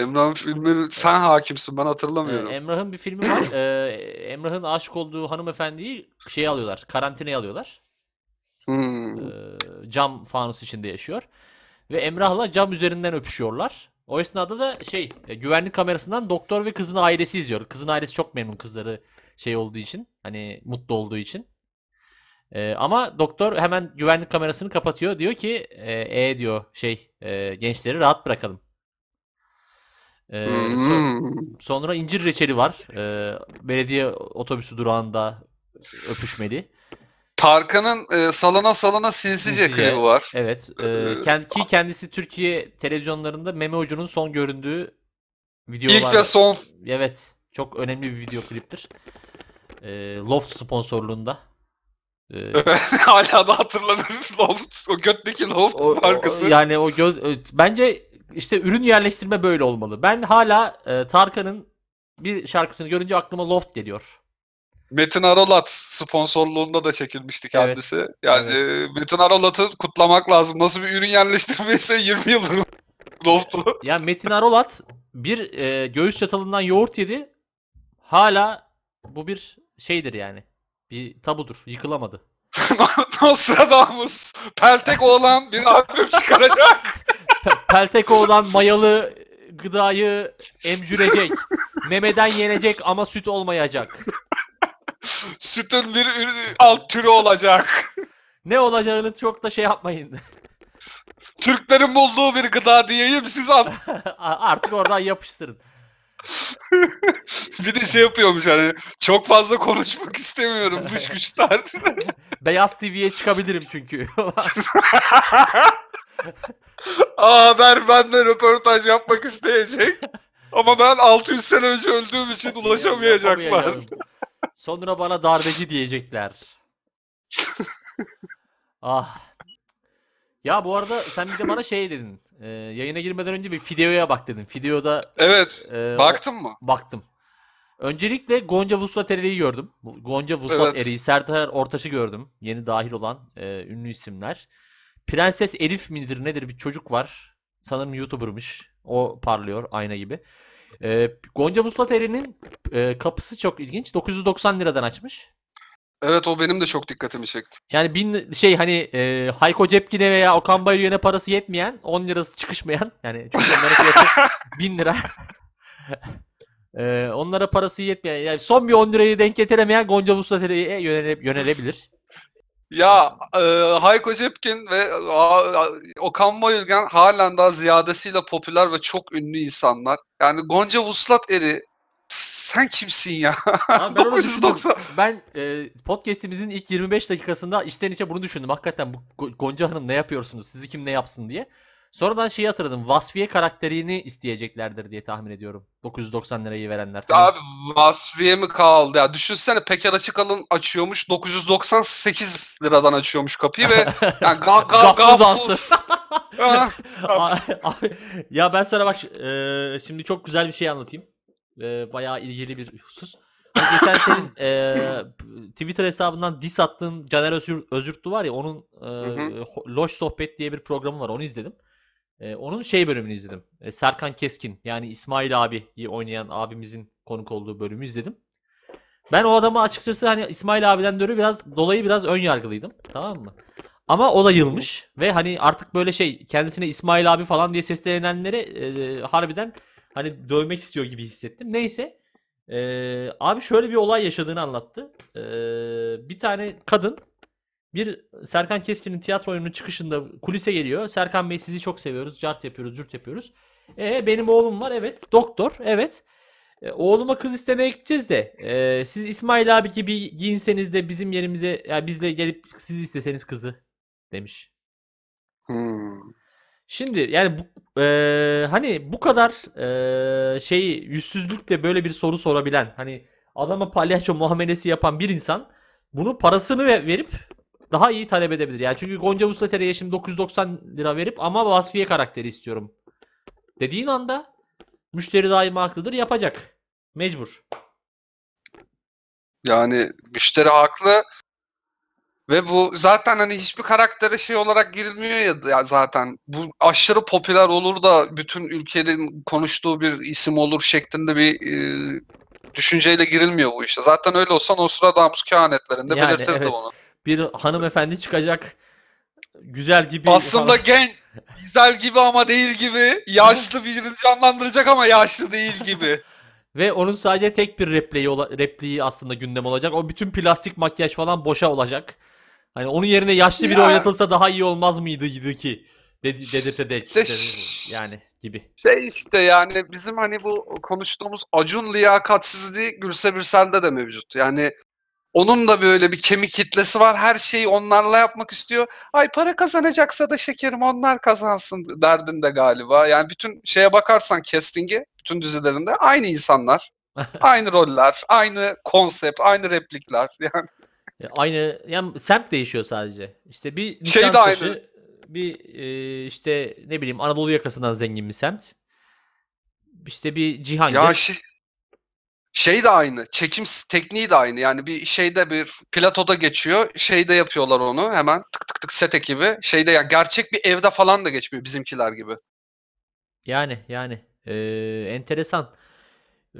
Emrah'ın filmi sen hakimsin ben Ee, hatırlamıyorum. Emrah'ın bir filmi var. Ee, Emrah'ın aşık olduğu hanımefendiyi şey alıyorlar, karantinaya alıyorlar. Hmm. Ee, cam fanus içinde yaşıyor. Ve Emrah'la cam üzerinden öpüşüyorlar. O esnada da şey e, güvenlik kamerasından doktor ve kızın ailesi izliyor. Kızın ailesi çok memnun kızları şey olduğu için. Hani mutlu olduğu için. Ee, ama doktor hemen güvenlik kamerasını kapatıyor. Diyor ki e, e diyor şey e, gençleri rahat bırakalım. Ee, so- Hmm. sonra incir reçeli var. Ee, belediye otobüsü durağında öpüşmeli. Tarkan'ın e, salına salına sinsice Sinsice. klibi var. Evet. E, kend- ki kendisi Türkiye televizyonlarında meme ucunun son göründüğü videolar. İlk ve son. Evet. Çok önemli bir video kliptir. E, Loft sponsorluğunda. E, Hala da hatırlanır. Loft, o götteki Loft o- o- markası. yani o göz bence işte ürün yerleştirme böyle olmalı. Ben hala e, Tarkan'ın bir şarkısını görünce aklıma Loft geliyor. Metin Arolat sponsorluğunda da çekilmişti Evet. kendisi. Yani e, Metin Arolat'ı kutlamak lazım. Nasıl bir ürün yerleştirmeyse 20 yıldır Loft'u. Ya Metin Arolat bir e, göğüs çatalından yoğurt yedi. Hala bu bir şeydir yani. Bir tabudur. Yıkılamadı. Nostradamus peltek oğlan bir albüm çıkaracak. Pe- Peltek olan mayalı gıdayı emcürecek. Memeden yenecek ama süt olmayacak. Sütün bir alt türü olacak. Ne olacağını çok da şey yapmayın. Türklerin bulduğu bir gıda diyeyim siz an. Artık oradan yapıştırın. bir de şey yapıyormuş hani çok fazla konuşmak istemiyorum dış güçler. Beyaz TV'ye çıkabilirim çünkü. Aa haber benden röportaj yapmak isteyecek. Ama ben 600 sene önce öldüğüm için ulaşamayacaklar. Sonra bana darbeci diyecekler. ah. Ya bu arada sen bir de bana şey dedin. e, yayına girmeden önce bir videoya bak dedin. Videoda Evet. e, o- Baktın mı? baktım. Öncelikle Gonca Vuslat Eri'yi gördüm. Gonca Vuslat Evet. Eri'yi, Serdar Ortaç'ı gördüm. Yeni dahil olan e, ünlü isimler. Prenses Elif midir nedir bir çocuk var. Sanırım YouTuber'mış. O parlıyor ayna gibi. E, Gonca Vuslat Eri'nin e, kapısı çok ilginç. 990 liradan açmış. Evet o benim de çok dikkatimi çekti. Yani bin şey hani e, Hayko Cepkin'e veya Okan Bayülgen'e parası yetmeyen 10 lirası çıkışmayan yani çünkü onların fiyatı 1000 lira. E, onlara parası yetmeyen yani son bir 10 lirayı denk getiremeyen Gonca Vuslateri'ye yönele, yönelebilir. Ya e, Hayko Cepkin ve a, a, Okan Bayülgen halen daha ziyadesiyle popüler ve çok ünlü insanlar. Yani Gonca Vuslat Eri sen kimsin ya? Ama ben onu 990. düşündüm. Ben e, podcast'imizin ilk 25 dakikasında içten içe bunu düşündüm. Hakikaten bu Go- Gonca Hanım ne yapıyorsunuz? Sizi kim ne yapsın diye. Sonradan şeyi hatırladım. Vasfiye karakterini isteyeceklerdir diye tahmin ediyorum. 990 lirayı verenler. Abi Vasfiye mi kaldı ya? Düşünsene Peker Açıkalın açıyormuş 998 liradan açıyormuş kapıyı ve yani ga, ga, Gaflı ya ben sana bak e, şimdi çok güzel bir şey anlatayım. E, bayağı ilgili bir husus. Geçen senin e, Twitter hesabından diss attığın Caner Özür, Özürtlü var ya onun e, Loş Sohbet diye bir programı var onu izledim. E, onun şey bölümünü izledim. E, Serkan Keskin yani İsmail abiyi oynayan abimizin konuk olduğu bölümü izledim. Ben o adama açıkçası hani İsmail abiden dolayı biraz dolayı biraz ön yargılıydım. Tamam mı? Ama o da yılmış ve hani artık böyle şey kendisine İsmail abi falan diye seslenenleri e, harbiden hani dövmek istiyor gibi hissettim. Neyse. E, abi şöyle bir olay yaşadığını anlattı. E, bir tane kadın bir Serkan Keskin'in tiyatro oyununun çıkışında kulise geliyor. Serkan Bey sizi çok seviyoruz. Cart yapıyoruz, cürt yapıyoruz. E, benim oğlum var evet. Doktor evet. E, oğluma kız istemeye gideceğiz de e, siz İsmail abi gibi giyinseniz de bizim yerimize ya bizle gelip siz isteseniz kızı demiş. Hmm. Şimdi yani bu, e, hani bu kadar e, şeyi yüzsüzlükle böyle bir soru sorabilen hani adama palyaço muamelesi yapan bir insan bunu parasını ve- verip daha iyi talep edebilir. Yani çünkü Gonca Vuslater'e şimdi 990 lira verip ama Vasfiye karakteri istiyorum dediğin anda müşteri daima haklıdır yapacak. Mecbur. Yani müşteri haklı ve bu zaten hani hiçbir karaktere şey olarak girilmiyor ya, ya zaten. Bu aşırı popüler olur da bütün ülkenin konuştuğu bir isim olur şeklinde bir e, düşünceyle girilmiyor bu işte. Zaten öyle olsa Nostradamus kehanetlerinde Yani belirtirdi evet. onu. Bir hanımefendi çıkacak güzel gibi Aslında genç, güzel gibi ama değil gibi. Yaşlı birini canlandıracak ama yaşlı değil gibi. Ve onun sadece tek bir repliği, repliği aslında gündem olacak. O bütün plastik makyaj falan boşa olacak. Hani onun yerine yaşlı biri Ya. oynatılsa daha iyi olmaz mıydı ki dedi dedirte de İşte de- yani gibi. Şey işte yani bizim hani bu konuştuğumuz Acun liyakatsizliği Gülse Birsel'de de mevcut. Yani onun da böyle bir kemik kitlesi var. Her şeyi onlarla yapmak istiyor. Ay para kazanacaksa da şekerim onlar kazansın derdinde galiba. Yani bütün şeye bakarsan casting'i bütün dizilerinde aynı insanlar. aynı roller, aynı konsept, aynı replikler. Yani E, Aynı yani semt değişiyor sadece. İşte bir Şey de aynı. bir e, işte ne bileyim Anadolu yakasından zengin bir semt. İşte bir Cihangir. ya şey, şey de aynı. Çekim tekniği de aynı. Yani bir şeyde bir platoda geçiyor. Şeyde yapıyorlar onu hemen tık tık tık set ekibi. Şeyde yani gerçek bir evde falan da geçmiyor bizimkiler gibi. Yani yani eee, enteresan.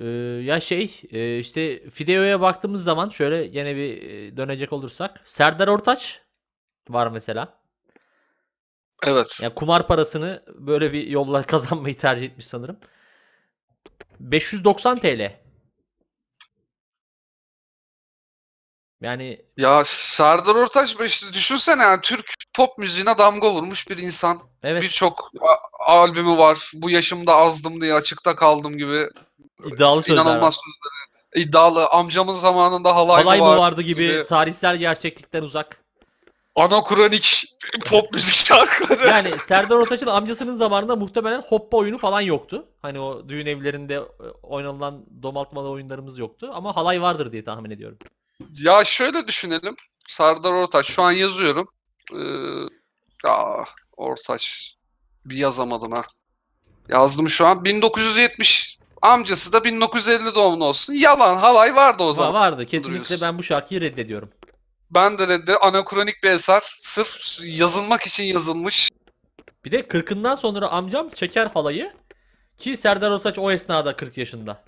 Eee, ya şey eee, işte Fideo'ya baktığımız zaman şöyle yine bir eee, dönecek olursak Serdar Ortaç var mesela. Evet. Ya kumar parasını böyle bir yolla kazanmayı tercih etmiş sanırım. 590 TL. Yani Ya Serdar Ortaç işte düşünsene yani Türk pop müziğine damga vurmuş bir insan. evet Birçok albümü var. Bu yaşımda azdım diye açıkta kaldım gibi iddialı sözler var. inanılmaz sözleri. İddialı. Amcamın zamanında halay, Halay mı var? vardı gibi gibi. tarihsel gerçeklikten uzak. Anakronik pop müzik şarkıları. Yani Serdar Ortaç'ın amcasının zamanında muhtemelen hoppa oyunu falan yoktu. Hani o düğün evlerinde e, oynanılan domaltmalı oyunlarımız yoktu. Ama halay vardır diye tahmin ediyorum. Ya şöyle düşünelim. Serdar Ortaç şu an yazıyorum. Ee, ya Ortaç bir yazamadım ha. Yazdım şu an. 1970 amcası da 1950 doğumlu olsun. Yalan halay vardı o zaman. vardı. Kesinlikle ben bu şarkıyı reddediyorum. Ben de de anakronik bir eser. Sırf yazılmak için yazılmış. Bir de 40'ından sonra amcam çeker halayı ki Serdar Ortaç o esnada 40 yaşında.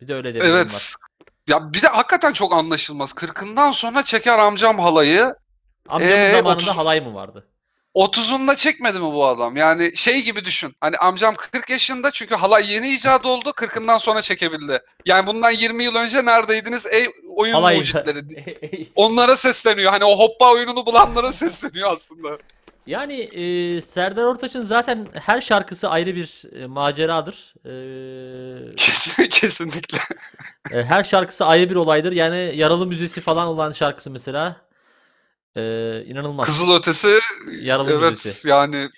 Bir de öyle de bir durum var. Evet. Ya bir de hakikaten çok anlaşılmaz. 40'ından sonra çeker amcam halayı. Amcamın Ee, zamanında 30 halay mı vardı? 30'unda çekmedi mi bu adam? Yani şey gibi düşün. Hani amcam 40 yaşında çünkü halay yeni icat oldu. 40'ından sonra çekebildi. Yani bundan 20 yıl önce neredeydiniz ey oyun Halay. mucitleri? Onlara sesleniyor. Hani o hoppa oyununu bulanlara sesleniyor aslında. Yani e, Serdar Ortaç'ın zaten her şarkısı ayrı bir e, maceradır. E, Kesin, kesinlikle. E, her şarkısı ayrı bir olaydır. Yani yaralı müzesi falan olan şarkısı mesela e, inanılmaz. Kızıl ötesi Yaralı evet müzesi. yani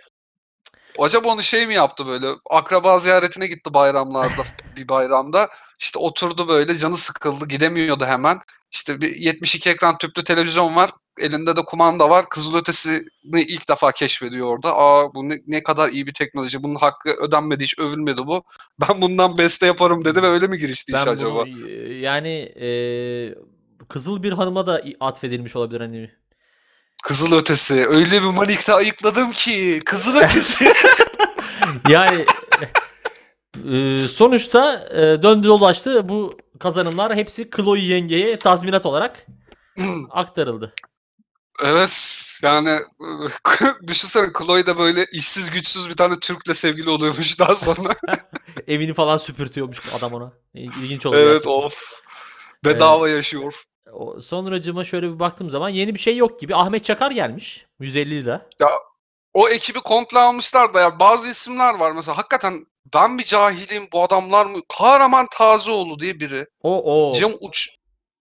acaba onu şey mi yaptı böyle akraba ziyaretine gitti bayramlarda bir bayramda işte oturdu böyle canı sıkıldı gidemiyordu hemen işte bir 72 ekran tüplü televizyon var elinde de kumanda var Kızıl Ötesi'ni ilk defa keşfediyor orada aa bu ne, ne kadar iyi bir teknoloji bunun hakkı ödenmedi hiç övülmedi bu ben bundan beste yaparım dedi ve öyle mi girişti iş Ben acaba? bunu e, yani e, Kızıl bir hanıma da atfedilmiş olabilir hani. Kızıl Ötesi öyle bir manikte ayıkladım ki Kızıl Ötesi Yani e, sonuçta e, döndü dolaştı. Bu kazanımlar hepsi Chloe yengeye tazminat olarak aktarıldı. Evet yani düşünsene Chloe de böyle işsiz güçsüz bir tane Türk'le sevgili oluyormuş daha sonra. Evini falan süpürtüyormuş adam ona. İlginç oldu. evet gerçekten. of. Bedava yaşıyor. O- Sonracıma şöyle bir baktığım zaman yeni bir şey yok gibi. Ahmet Çakar gelmiş. 150 lira. O ekibi komple almışlar da ya bazı isimler var mesela hakikaten ben bir cahilim bu adamlar mı? Kahraman Tazioğlu diye biri. O o. Cem Uç.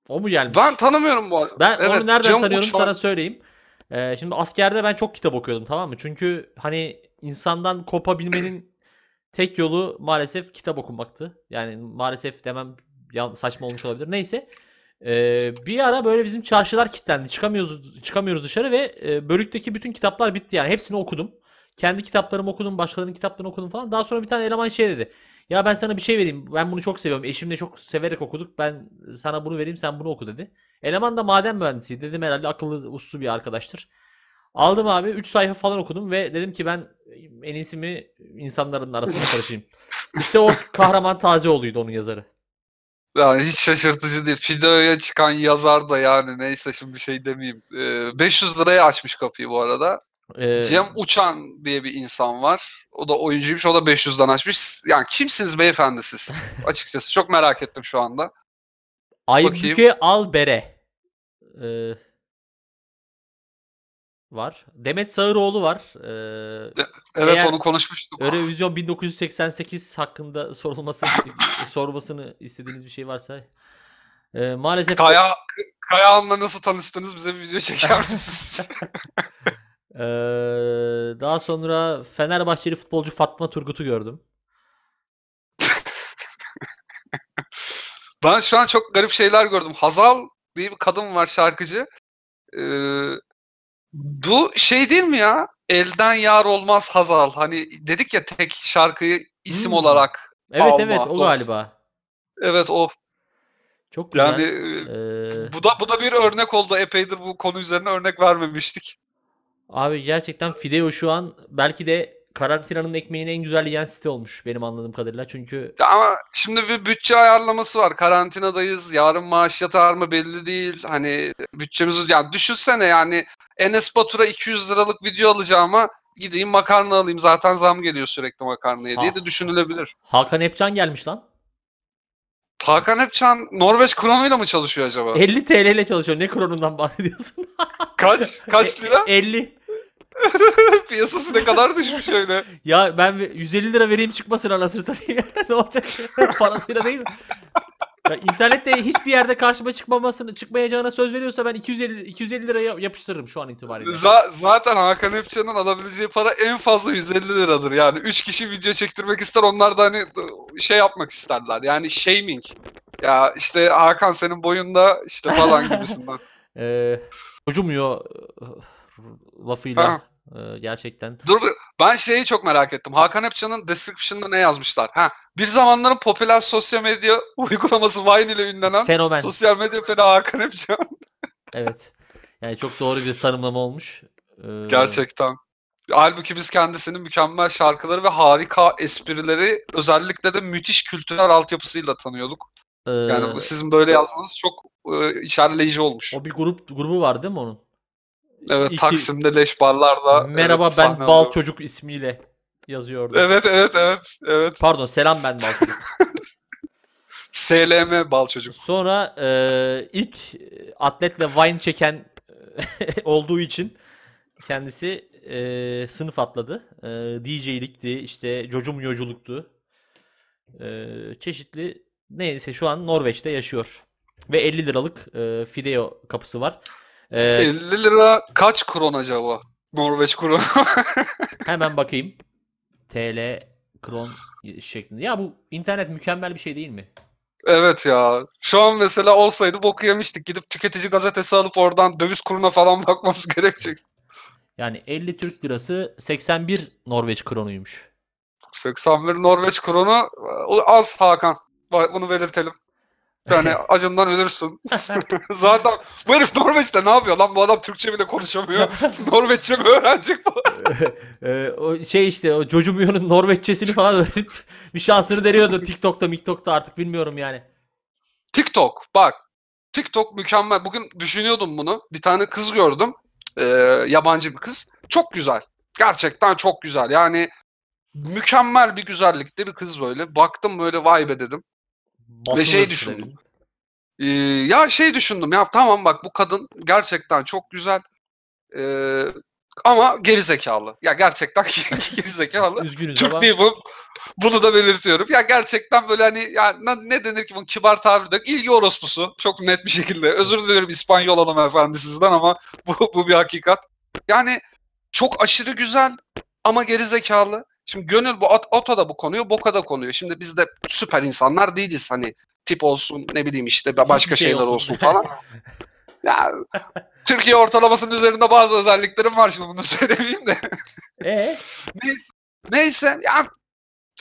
O mu gelmiş? Ben tanımıyorum bu adamı. Ben Evet, onu nereden Cem tanıyorum Uçan. sana söyleyeyim. Ee, şimdi askerde ben çok kitap okuyordum tamam mı? Çünkü hani insandan kopabilmenin tek yolu maalesef kitap okumaktı. Yani maalesef demem saçma olmuş olabilir. Neyse. Ee, bir ara böyle bizim çarşılar kilitlendi. Çıkamıyoruz çıkamıyoruz dışarı ve e, bölükteki bütün kitaplar bitti yani. Hepsini okudum. Kendi kitaplarımı okudum, başkalarının kitaplarını okudum falan. Daha sonra bir tane eleman şey dedi. Ya ben sana bir şey vereyim. Ben bunu çok seviyorum. Eşimle çok severek okuduk. Ben sana bunu vereyim, sen bunu oku dedi. Eleman da maden mühendisiydi. Dedim herhalde akıllı uslu bir arkadaştır. Aldım abi 3 sayfa falan okudum ve dedim ki ben en iyisi mi insanların arasında karışayım. İşte o kahraman Tazeoğlu'ydu onun yazarı. Yani hiç şaşırtıcı değil. Fido'ya çıkan yazar da yani neyse şimdi bir şey demeyeyim. Ee, 500 liraya açmış kapıyı bu arada. Ee, Cem Uçan diye bir insan var. O da oyuncuymuş. O da 500'den açmış. Yani kimsiniz beyefendi siz? Açıkçası çok merak ettim şu anda. Aybüke Albere ee, var. Demet Sağıroğlu var. Ee, Evet onu konuşmuştuk. Eurovision 1988 hakkında sorulması sormasını istediğiniz bir şey varsa ee, maalesef Kaya, Kayahan'la nasıl tanıştınız bize bir video çeker misiniz? Ee, daha sonra Fenerbahçeli futbolcu Fatma Turgut'u gördüm. ben şu an çok garip şeyler gördüm. Hazal diye bir kadın var şarkıcı. Ee, bu şey değil mi ya? Elden yar olmaz Hazal. Hani dedik ya tek şarkıyı isim Hmm. olarak. Evet Alma, evet o galiba. Evet o. Çok güzel. Yani e, Ee, bu da bu da bir örnek oldu. Epeydir bu konu üzerine örnek vermemiştik. Abi gerçekten Fideo şu an belki de karantinanın ekmeğini en güzel yiyen site olmuş benim anladığım kadarıyla. Çünkü Ya ama şimdi bir bütçe ayarlaması var. Karantinadayız. Yarın maaş yatar mı belli değil. Hani bütçemizi yani düşünsene yani Enes Batur'a 200 liralık video alacağıma gideyim makarna alayım. Zaten zam geliyor sürekli makarnaya diye Ha. de düşünülebilir. Hakan Epcan gelmiş lan. Hakan Epcan Norveç kronuyla mı çalışıyor acaba? 50 TL ile çalışıyor. Ne kronundan bahsediyorsun? Kaç? Kaç lira? 50. Piyasası ne kadar düşmüş öyle. Ya ben 150 lira vereyim çıkmasın anasını satayım. ne olacak? Parasıyla değil mi? Ya internette hiçbir yerde karşıma çıkmamasını çıkmayacağına söz veriyorsa ben 250 250 liraya yapıştırırım şu an itibariyle. Za- zaten Hakan Epcan'ın alabileceği para en fazla 150 liradır. Yani 3 kişi video çektirmek ister. Onlar da hani şey yapmak isterler. Yani shaming. Ya işte Hakan senin boyunda işte falan gibisinden. Ee, Hocumuyor lafıyla e, gerçekten. Dur ben şeyi çok merak ettim. Hakan Epcan'ın description'da ne yazmışlar? Ha, bir zamanların popüler sosyal medya uygulaması Vine ile ünlenen Fenomen. sosyal medya fena Hakan Epcan. Evet. Yani çok doğru bir tanımlama olmuş. Ee, Gerçekten. Halbuki biz kendisinin mükemmel şarkıları ve harika esprileri özellikle de müthiş kültürel altyapısıyla tanıyorduk. e, Yani sizin böyle yazmanız çok e, içerleyici olmuş. o bir grup grubu var değil mi onun? Evet iki- Taksim'de leş barlarda. Merhaba evet, ben Bal alıyor. Çocuk ismiyle yazıyordu. Evet evet evet evet. Pardon selam ben Bal Çocuk. SLM bal çocuk. Sonra e, ilk e, atletle Vine çeken e, olduğu için kendisi e, sınıf atladı. E, DJ'likti, işte cocumyoculuktu. E, çeşitli neyse şu an Norveç'te yaşıyor. Ve 50 liralık e, Fideo kapısı var. E, 50 lira kaç kron acaba? Norveç kronu. hemen bakayım. TL, kron şeklinde. Ya bu internet mükemmel bir şey değil mi? evet ya. Şu an mesela olsaydı boku yemiştik. Gidip tüketici gazetesi alıp oradan döviz kuruna falan bakmamız gerekecek. Yani 50 Türk lirası 81 Norveç kronuymuş. 81 Norveç kronu o az Hakan. Bunu belirtelim. Yani acından ölürsün. Zaten bu herif Norveç'te ne yapıyor lan? Bu adam Türkçe bile konuşamıyor. Norveççe mi öğrenecek bu? Ee, o şey işte o Jojumio'nun Norveççesini falan öğrenip bir şansını deniyordu TikTok'ta, MikTok'ta artık bilmiyorum yani. TikTok bak. TikTok mükemmel. Bugün düşünüyordum bunu. Bir tane kız gördüm. Ee, yabancı bir kız. Çok güzel. Gerçekten çok güzel. Yani mükemmel bir güzellikte bir kız böyle. Baktım böyle vay be dedim. Basın şey ölçüleri. düşündüm. Ee, ya şey düşündüm ya tamam bak bu kadın gerçekten çok güzel. Ee, ama geri zekalı. Ya gerçekten geri zekalı. Üzgünüz ama Türk değil bu. Bunu da belirtiyorum. Ya gerçekten böyle hani ya ne, ne denir ki bunun kibar tabiri de yok. İlgi orospusu. Çok net bir şekilde. Özür dilerim İspanyol hanımefendi sizden ama bu, bu bir hakikat. Yani çok aşırı güzel ama geri zekalı. Şimdi gönül bu at, ota da bu konuyor, boka da konuyor. Şimdi biz de süper insanlar değiliz. Hani tip olsun ne bileyim işte başka şey şeyler olsun. falan. Ya Türkiye ortalamasının üzerinde bazı özelliklerim var şimdi bunu söylemeyeyim de. e Neyse, neyse ya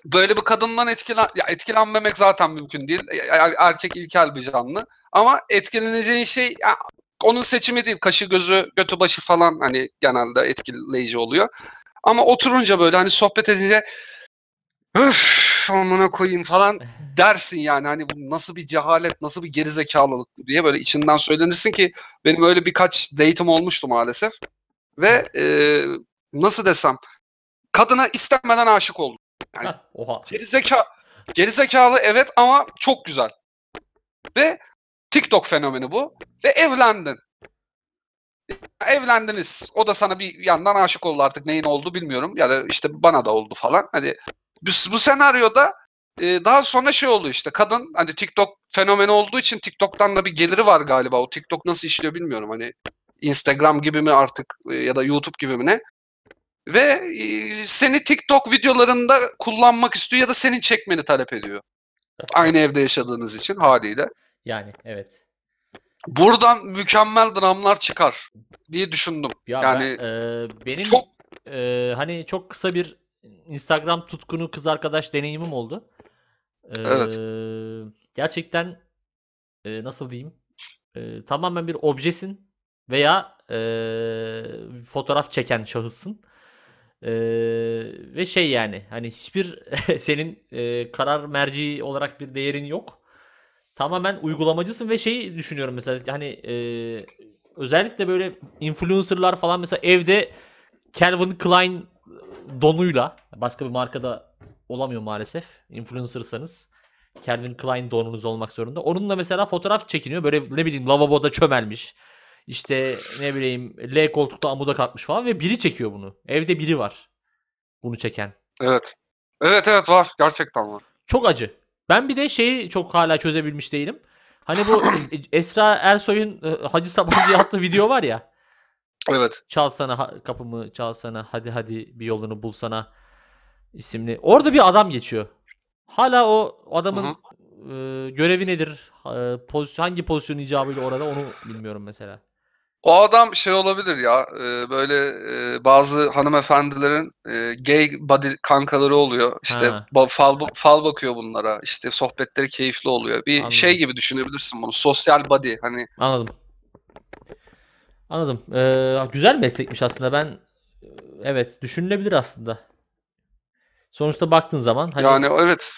böyle bir kadından etkilen ya etkilenmemek zaten mümkün değil. E- er- Erkek ilkel bir canlı. Ama etkileneceğin şey ya, onun seçimi değil. Kaşı gözü götü başı falan hani genelde etkileyici oluyor. Ama oturunca böyle hani sohbet edince öf amına koyayım falan dersin yani hani bu nasıl bir cehalet nasıl bir gerizekalılık diye böyle içinden söylenirsin ki benim öyle birkaç date'im olmuştu maalesef. Ve e, nasıl desem kadına istemeden aşık oldum. Yani- oha. Gerizeka gerizekalı evet ama çok güzel. Ve TikTok fenomeni bu. Ve evlendin. Evlendiniz. O da sana bir yandan aşık oldu artık neyin oldu bilmiyorum. Ya da işte bana da oldu falan. Hani bu, bu senaryoda e, daha sonra şey oldu işte kadın hani TikTok fenomeni olduğu için TikTok'tan da bir geliri var galiba. O TikTok nasıl işliyor bilmiyorum. Hani Instagram gibi mi artık e, ya da YouTube gibi mi ne? Ve e, seni TikTok videolarında kullanmak istiyor ya da senin çekmeni talep ediyor. Aynı evde yaşadığınız için haliyle. Yani evet. Buradan mükemmel dramlar çıkar diye düşündüm. Ya Yani ben, e, benim Çok e, hani çok kısa bir Instagram tutkunu kız arkadaş deneyimim oldu. E, Evet. Gerçekten e, nasıl diyeyim? E, tamamen bir objesin veya e, fotoğraf çeken şahıssın. E, ve şey yani hani hiçbir senin e, karar merci olarak bir değerin yok. Tamamen uygulamacısın ve şeyi düşünüyorum mesela hani e, özellikle böyle influencerlar falan mesela evde Calvin Klein donuyla başka bir markada olamıyor maalesef. Influencersanız Calvin Klein donunuz olmak zorunda. Onunla mesela fotoğraf çekiniyor. Böyle ne bileyim lavaboda çömelmiş. İşte ne bileyim L koltukta amuda kalkmış falan ve biri çekiyor bunu. Evde biri var. Bunu çeken. evet. Evet evet var. Gerçekten var. Çok acı. Ben bir de şeyi çok hala çözebilmiş değilim. Hani bu Esra Ersoy'un e, Hacı Sabancı'ya attığı video var ya. Evet. Çalsana ha- kapımı çalsana hadi hadi bir yolunu bulsana isimli. Orada bir adam geçiyor. Hala o adamın Hı e, görevi nedir? E, pozisyon, hangi pozisyon icabıyla orada onu bilmiyorum mesela. O adam şey olabilir ya e, böyle e, bazı hanımefendilerin e, gay body kankaları oluyor. İşte Ha. ba- fal, fal bakıyor bunlara. İşte sohbetleri keyifli oluyor. Bir Anladım. şey gibi düşünebilirsin bunu. Sosyal body hani Anladım. Anladım. E, güzel meslekmiş aslında. Ben e, evet düşünülebilir aslında. Sonuçta baktığın zaman hani yani evet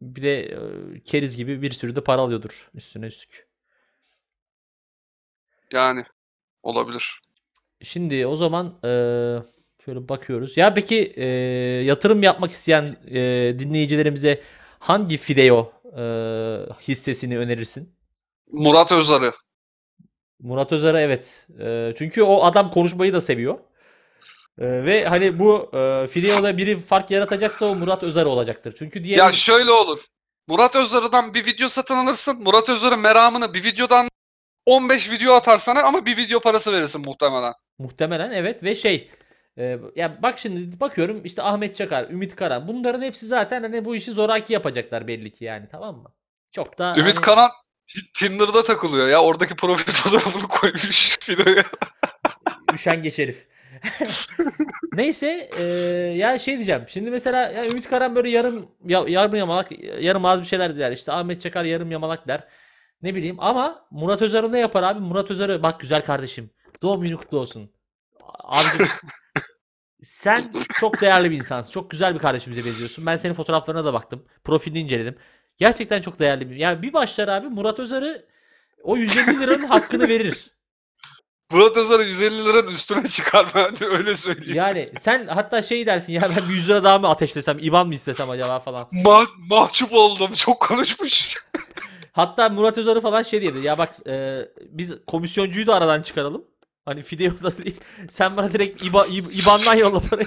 bir de e, keriz gibi bir sürü de para alıyordur üstüne üstlük. Yani olabilir. Şimdi o zaman eee, şöyle bakıyoruz. Ya peki eee, yatırım yapmak isteyen eee, dinleyicilerimize hangi Fideo eee, hissesini önerirsin? Murat Özarı. Murat Özer'e evet. Eee, çünkü o adam konuşmayı da seviyor. Eee, ve hani bu eee Fideo'da biri fark yaratacaksa o Murat Özer olacaktır. Çünkü diğer Ya şöyle olur. Murat Özarı'dan bir video satın alırsın. Murat Özarı meramını bir videodan 15 video atar sana ama bir video parası verirsin muhtemelen. Muhtemelen evet ve şey e, ya bak şimdi bakıyorum işte Ahmet Çakar, Ümit Karan bunların hepsi zaten hani bu işi zoraki yapacaklar belli ki yani tamam mı? Çok da Ümit hani Karan Tinder'da takılıyor ya. Oradaki profil fotoğrafını koymuş videoya. üşengeç herif. Neyse e, ya şey diyeceğim. Şimdi mesela ya Ümit Karan böyle yarım ya, yarım yamalak yarım az bir şeyler der. İşte Ahmet Çakar yarım yamalak der. Ne bileyim ama Murat Özarı ne yapar abi? Murat Özarı bak güzel kardeşim. Doğum günü kutlu olsun. Abicim sen çok değerli bir insansın. Çok güzel bir kardeşimize benziyorsun. Ben senin fotoğraflarına da baktım. Profilini inceledim. Gerçekten çok değerli bir. Yani bir başlar abi Murat Özarı o 150 liranın hakkını verir. Murat Özar'ı 150 liranın üstüne çıkar ben öyle söyleyeyim. Yani sen hatta şey dersin ya ben bir 100 lira daha mı ateşlesem, IBAN mı istesem acaba falan. Ma- mahcup oldum. Çok konuşmuş. Hatta Murat Özarı falan şey dedi. Ya bak e, biz komisyoncuyu da aradan çıkaralım. Hani Fideo da değil. Sen bana direkt İBA, İB- İBAN'dan yolla parayı.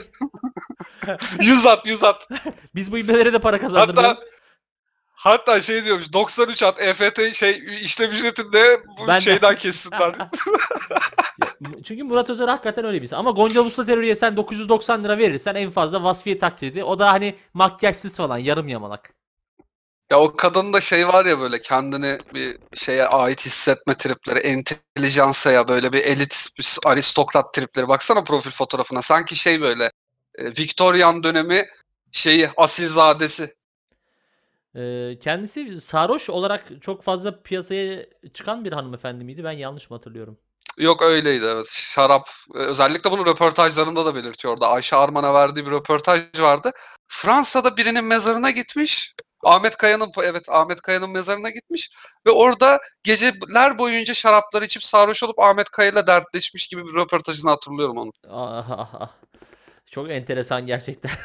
100 at 100 at. Biz bu ibnelere de para kazandıracağız. Hatta hatta şey diyormuş 93 at EFT şey işlem ücretinde bu Ben de- şeyden kessinler. Çünkü Murat Özer hakikaten öyle birisi. Ama Gonca Usta Terörü'ye sen 990 lira verirsen en fazla vasfiye taklidi. O da hani makyajsız falan yarım yamalak. Ya o kadının da şey var ya böyle kendini bir şeye ait hissetme tripleri, entelijansaya böyle bir elit bir aristokrat tripleri. Baksana profil fotoğrafına. Sanki şey böyle e, Victorian dönemi şeyi asilzadesi. Ee, kendisi sarhoş olarak çok fazla piyasaya çıkan bir hanımefendi miydi? Ben yanlış mı hatırlıyorum? Yok öyleydi evet. Şarap. e, Özellikle bunu röportajlarında da belirtiyordu. Ayşe Arman'a verdiği bir röportaj vardı. Fransa'da birinin mezarına gitmiş. Ahmet Kaya'nın evet Ahmet Kaya'nın mezarına gitmiş ve orada geceler boyunca şaraplar içip sarhoş olup Ahmet Kaya'yla dertleşmiş gibi bir röportajını hatırlıyorum onu. Çok enteresan gerçekten.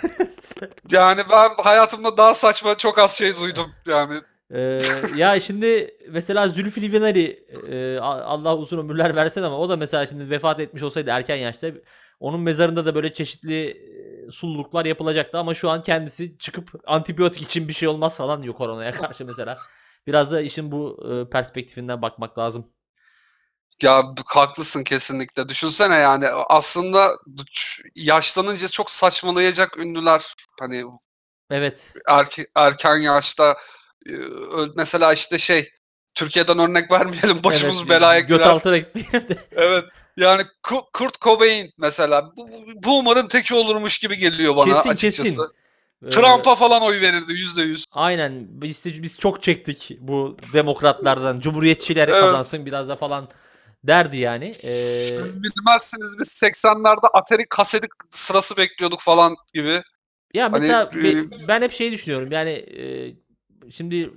Yani ben hayatımda daha saçma çok az şey duydum yani. Ee, ya şimdi mesela Zülfü Livaneli e, Allah uzun ömürler versin ama o da mesela şimdi vefat etmiş olsaydı erken yaşta onun mezarında da böyle çeşitli sululuklar yapılacaktı ama şu an kendisi çıkıp antibiyotik için bir şey olmaz falan diyor koronaya karşı mesela. Biraz da işin bu e, perspektifinden bakmak lazım. Ya haklısın kesinlikle. Düşünsene yani aslında yaşlanınca çok saçmalayacak ünlüler hani Evet. erke, erken yaşta e, mesela işte şey Türkiye'den örnek vermeyelim başımız evet, belaya göt girer. altına gitmeyelim de. Evet. Yani Ku- Kurt Cobain mesela bu, Boomer'ın teki olurmuş gibi geliyor bana Kesin, açıkçası. kesin. Ee, Trump'a falan oy verirdi yüzde yüz. Aynen. Biz, biz çok çektik bu demokratlardan. Cumhuriyetçiler Evet. kazansın biraz da falan derdi yani. Ee, Siz bilmezsiniz biz 80'lerde Atari kaseti sırası bekliyorduk falan gibi. Ya Hani, mesela e, ben hep şey düşünüyorum yani e, şimdi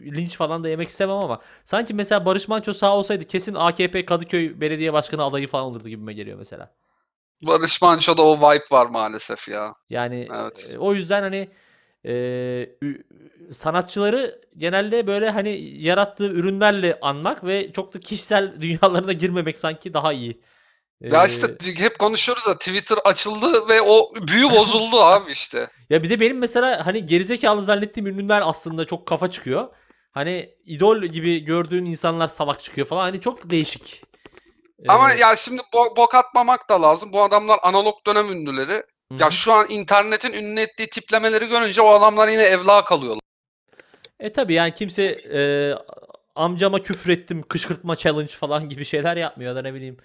linç falan da yemek istemem ama sanki mesela Barış Manço sağ olsaydı kesin AKP Kadıköy Belediye Başkanı adayı falan olurdu gibime geliyor mesela. Barış Manço'da o vibe var maalesef ya. Yani Evet. e, o yüzden hani e, sanatçıları genelde böyle hani yarattığı ürünlerle anmak ve çok da kişisel dünyalarına girmemek sanki daha iyi. Ya Ee, işte hep konuşuyoruz ya Twitter açıldı ve o büyü bozuldu abi işte. Ya bir de benim mesela hani gerizekalı zannettiğim ünlüler aslında çok kafa çıkıyor. Hani idol gibi gördüğün insanlar salak çıkıyor falan. Hani çok değişik. Ama Ee, ya şimdi bo- bok atmamak da lazım. Bu adamlar analog dönem ünlüleri. hı Ya şu an internetin ünlü ettiği tiplemeleri görünce o adamlar yine evla kalıyorlar. E tabi yani kimse e, amcama küfrettim kışkırtma challenge falan gibi şeyler yapmıyor da ne bileyim.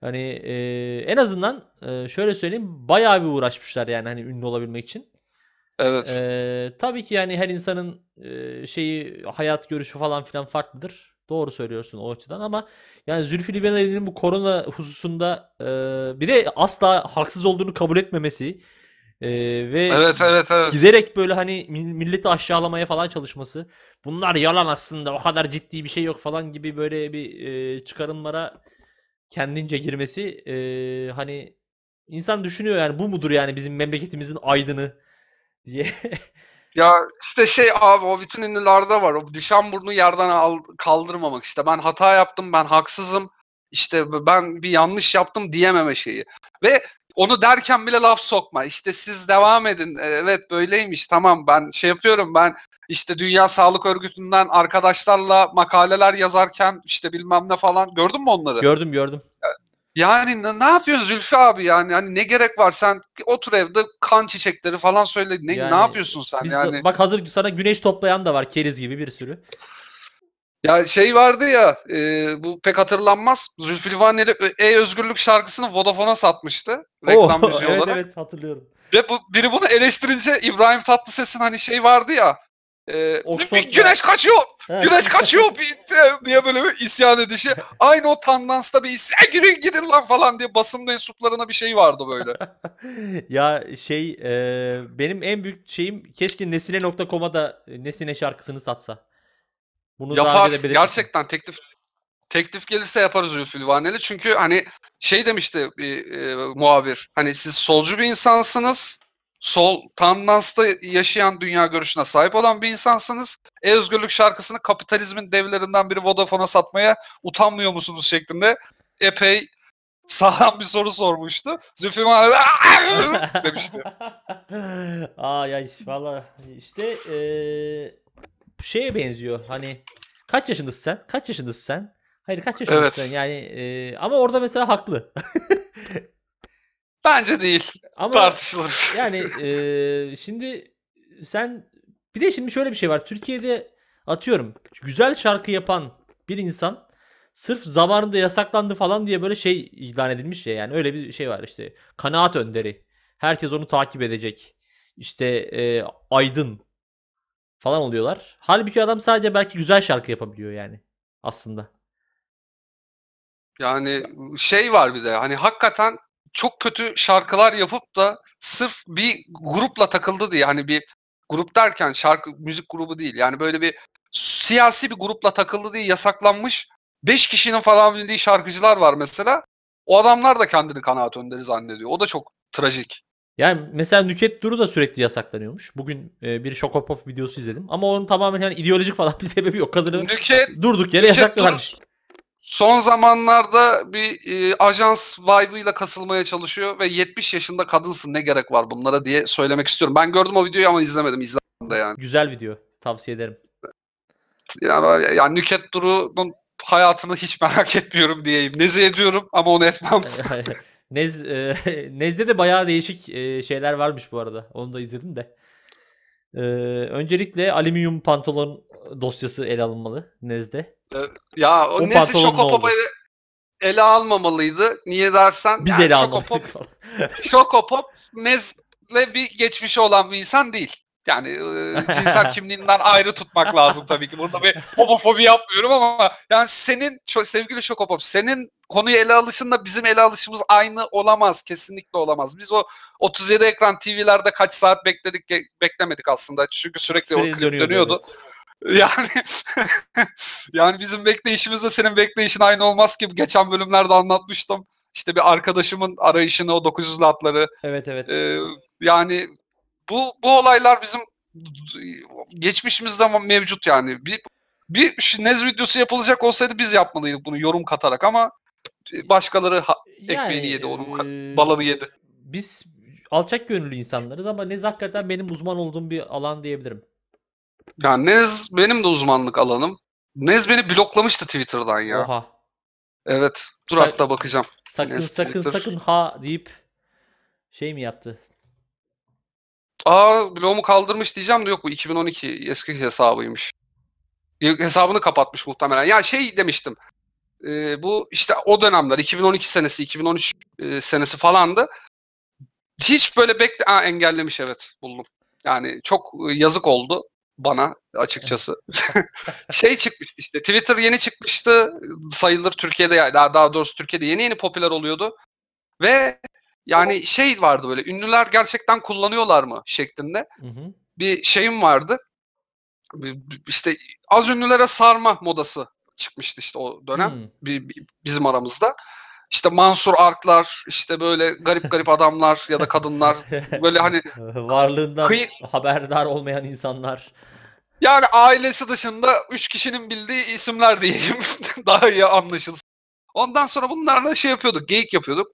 Hani e, en azından e, şöyle söyleyeyim bayağı bir uğraşmışlar yani hani ünlü olabilmek için. Evet. E, tabii ki yani her insanın e, şeyi hayat görüşü falan filan farklıdır. Doğru söylüyorsun o açıdan ama yani Zülfü Livaneli'nin bu korona hususunda e, bir de asla haksız olduğunu kabul etmemesi e, ve Evet evet evet. giderek böyle hani mi- milleti aşağılamaya falan çalışması. Bunlar yalan aslında o kadar ciddi bir şey yok falan gibi böyle bir e, çıkarımlara kendince girmesi e, hani insan düşünüyor yani bu mudur yani bizim memleketimizin aydını diye. Ya işte şey abi o bütün ünlülerde var. O düşen burnu yerden al- kaldırmamak işte. Ben hata yaptım, ben haksızım. İşte ben bir yanlış yaptım diyememe şeyi. Ve onu derken bile laf sokma. İşte siz devam edin. E, Evet böyleymiş. Tamam ben şey yapıyorum. Ben işte Dünya Sağlık Örgütü'nden arkadaşlarla makaleler yazarken işte bilmem ne falan. Gördün mü onları? gördüm gördüm. Yani ne, ne yapıyorsun Zülfü abi yani? Hani ne gerek var? Sen otur evde kan çiçekleri falan söyle. Ne Yani ne yapıyorsun sen Biz yani? bak hazır sana güneş toplayan da var keriz gibi bir sürü. ya şey vardı ya e, bu pek hatırlanmaz. Zülfü Livaneli Ö- Ey Özgürlük şarkısını Vodafone'a satmıştı reklam Oo, müziği evet olarak. evet hatırlıyorum. ve bu biri bunu eleştirince İbrahim Tatlıses'in hani şey vardı ya e, güneş kaçıyor, Ha. güneş kaçıyor diye böyle bir isyan edişi. Aynı o tandansta bir isyan girin gidin lan falan diye basın mensuplarına bir şey vardı böyle. ya şey e, benim en büyük şeyim keşke nesine.com'a da e, Nesine şarkısını satsa. Bunu Yapar. Gerçekten teklif teklif gelirse yaparız Zülfü Livaneli. Çünkü hani şey demişti bir e, muhabir. Hani siz solcu bir insansınız. Sol tandansta yaşayan dünya görüşüne sahip olan bir insansınız. Özgürlük şarkısını kapitalizmin devlerinden biri Vodafone'a satmaya utanmıyor musunuz şeklinde epey sağlam bir soru sormuştu. Zülfü demişti. Aa ya valla işte eee şeye benziyor hani kaç yaşındasın sen? Kaç yaşındasın sen? Hayır kaç yaşındasın Evet. sen? Yani eee, ama orada mesela haklı. Bence değil. Ama Tartışılır. yani eee, şimdi sen bir de şimdi şöyle bir şey var. Türkiye'de atıyorum güzel şarkı yapan bir insan sırf zamanında yasaklandı falan diye böyle şey ilan edilmiş ya yani öyle bir şey var işte kanaat önderi. Herkes onu takip edecek. İşte eee, aydın falan oluyorlar. Halbuki adam sadece belki güzel şarkı yapabiliyor yani aslında. Yani şey var bir de hani hakikaten çok kötü şarkılar yapıp da sırf bir grupla takıldı diye hani bir grup derken şarkı müzik grubu değil yani böyle bir siyasi bir grupla takıldı diye yasaklanmış 5 kişinin falan bildiği şarkıcılar var mesela. O adamlar da kendini kanaat önderi zannediyor. O da çok trajik. Yani mesela Nüket Duru da sürekli yasaklanıyormuş. Bugün e, bir Şokopop videosu izledim. Ama onun tamamen yani ideolojik falan bir sebebi yok. Kadını Nüket durduk yere Nüket yasaklıyorlar. Duru son zamanlarda bir e, ajans vibe'ıyla kasılmaya çalışıyor ve 70 yaşında kadınsın ne gerek var bunlara diye söylemek istiyorum. Ben gördüm o videoyu ama izlemedim. İzlemedim de yani. Güzel video. Tavsiye ederim. Yani, yani Nüket Duru'nun hayatını hiç merak etmiyorum diyeyim. Nezi ediyorum ama onu etmem. Nez, e, Nez'de de bayağı değişik e, şeyler varmış bu arada. Onu da izledim de. E, öncelikle alüminyum pantolon dosyası ele alınmalı Nez'de. Ya o, O Nezi pantolon ne Şokopop'u ele, almamalıydı. Niye dersen Biz yani ele Şokopop. Şokopop Nez'le bir geçmişi olan bir insan değil. Yani e, cinsel kimliğinden ayrı tutmak lazım tabii ki. Burada bir homofobi yapmıyorum ama yani senin sevgili Şokopop senin konuyu ele alışınla bizim ele alışımız aynı olamaz. Kesinlikle olamaz. Biz o 37 ekran TV'lerde kaç saat bekledik beklemedik aslında. Çünkü sürekli o Sürekli klip dönüyordu. evet. Yani yani bizim bekleyişimizle senin bekleyişin aynı olmaz ki. Geçen bölümlerde anlatmıştım. İşte bir arkadaşımın arayışını o 900'lü atları Evet evet. ee, yani bu bu olaylar bizim geçmişimizde mevcut yani. Bir bir şu Nez videosu yapılacak olsaydı biz yapmalıydık bunu yorum katarak ama başkaları ha- ekmeğini yedi, onun e, balını yedi. Biz alçak gönüllü insanlarız ama Nez hakikaten benim uzman olduğum bir alan diyebilirim. Yani Nez benim de uzmanlık alanım. Nez beni bloklamıştı Twitter'dan ya. Oha. Evet. Dur Sen- hatta bakacağım. Sakın Nez sakın Twitter. sakın ha deyip şey mi yaptı? Aa bloğumu kaldırmış diyeceğim de yok bu 2012 eski hesabıymış. Hesabını kapatmış muhtemelen. Ya şey demiştim. e, bu işte o dönemler 2012 senesi 2013 e, senesi falandı. Hiç böyle bekle Aa, engellemiş evet buldum. Yani çok e, yazık oldu bana açıkçası. şey çıkmıştı işte Twitter yeni çıkmıştı sayılır Türkiye'de daha daha doğrusu Türkiye'de yeni yeni popüler oluyordu. Ve yani şey vardı böyle ünlüler gerçekten kullanıyorlar mı şeklinde Hı hı. bir şeyim vardı. İşte az ünlülere sarma modası çıkmıştı işte o dönem Hmm. bi- bi- bizim aramızda. İşte Mansur Arklar, işte böyle garip garip adamlar ya da kadınlar böyle hani varlığından kıyı- haberdar olmayan insanlar. yani ailesi dışında üç kişinin bildiği isimler diyeyim daha iyi anlaşılsın. Ondan sonra bunlarla şey yapıyorduk, geyik yapıyorduk.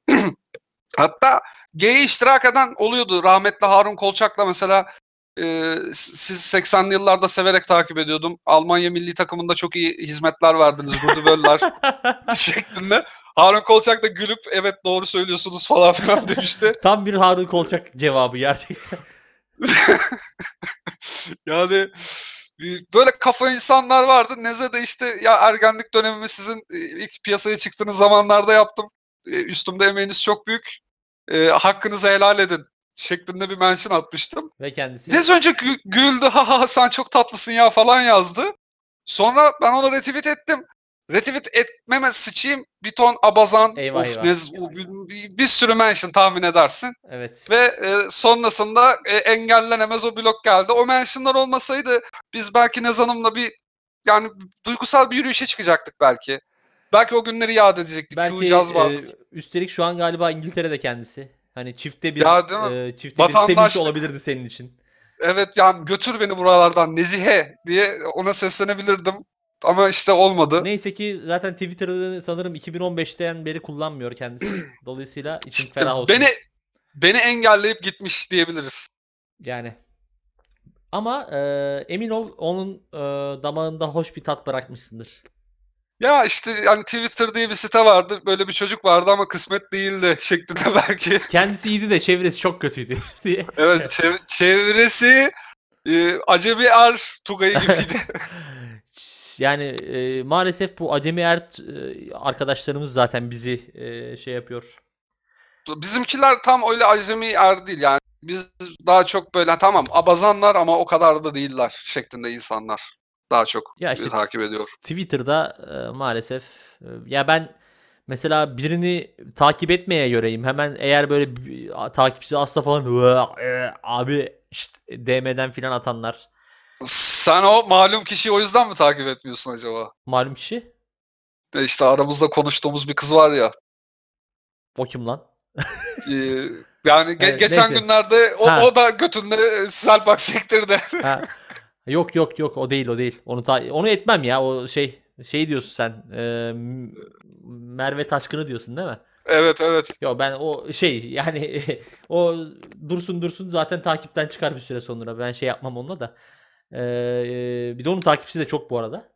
Hatta geyiğe iştirak eden oluyordu. Rahmetli Harun Kolçak'la mesela e, siz 80'li yıllarda severek takip ediyordum. Almanya milli takımında çok iyi hizmetler verdiniz. Rudi Völler şeklinde. Harun Kolçak da gülüp evet doğru söylüyorsunuz falan filan demişti. Tam bir Harun Kolçak cevabı gerçekten. yani böyle kafa insanlar vardı. Neze de işte ya ergenlik dönemimi sizin e, ilk piyasaya çıktığınız zamanlarda yaptım. E, Üstümde emeğiniz çok büyük. E, hakkınızı helal edin şeklinde bir mention atmıştım. Ve kendisi Biraz önce gü- güldü ha ha, sen çok tatlısın ya falan yazdı. Sonra ben onu retweet ettim. Retweet etmeme sıçayım bir ton abazan, Eyvah, of, eyvah. nez- bir, bir- sürü mention tahmin edersin. evet. Ve e, sonrasında e, engellenemez o blok geldi. O mentionlar olmasaydı biz belki Nez Hanım'la bir yani duygusal bir yürüyüşe çıkacaktık belki. Belki o günleri yad edecektik. Belki e, üstelik şu an galiba İngiltere'de kendisi. Hani çifte bir Ya, e, çifte bir sevinç olabilirdi senin için. Evet yani götür beni buralardan Nezihe diye ona seslenebilirdim. Ama işte olmadı. Neyse ki zaten Twitter'ı sanırım 2015'ten beri kullanmıyor kendisi. Dolayısıyla için İşte ferah olsun. beni beni engelleyip gitmiş diyebiliriz. Yani. Ama e, emin ol onun e, damağında hoş bir tat bırakmışsındır. Ya işte yani Twitter diye bir site vardı. Böyle bir çocuk vardı ama kısmet değildi şeklinde belki. Kendisi iyiydi de çevresi çok kötüydü diye. Evet çev- çevresi e, Acemi Er Tugay'ı gibiydi. Yani e, maalesef bu acemi er e, arkadaşlarımız zaten bizi e, şey yapıyor. Bizimkiler tam öyle Acemi Er değil yani. Biz daha çok böyle tamam abazanlar ama o kadar da değiller şeklinde insanlar. Daha çok Ya işte takip ediyor. Twitter'da e, maalesef e, ya ben mesela birini takip etmeye göreyim. Hemen eğer böyle takipçisi asla falan "Vaa, e, abi şşt, DM'den filan atanlar Sen o malum kişiyi o yüzden mi takip etmiyorsun acaba? malum kişi. E işte aramızda konuştuğumuz bir kız var ya. O kim lan? e, yani ge- Evet, geçen neyse. günlerde o, Ha. o da götünde e, selpak sektirdi. Ha. Yok yok yok o değil o değil. Onu ta- onu etmem ya. O şey şey diyorsun sen. e, M- Merve Taşkın'ı diyorsun değil mi? evet evet. Yo ben o şey yani o dursun dursun zaten takipten çıkar bir süre sonra. Ben şey yapmam onunla da. Ee, bir de onun takipçisi de çok bu arada.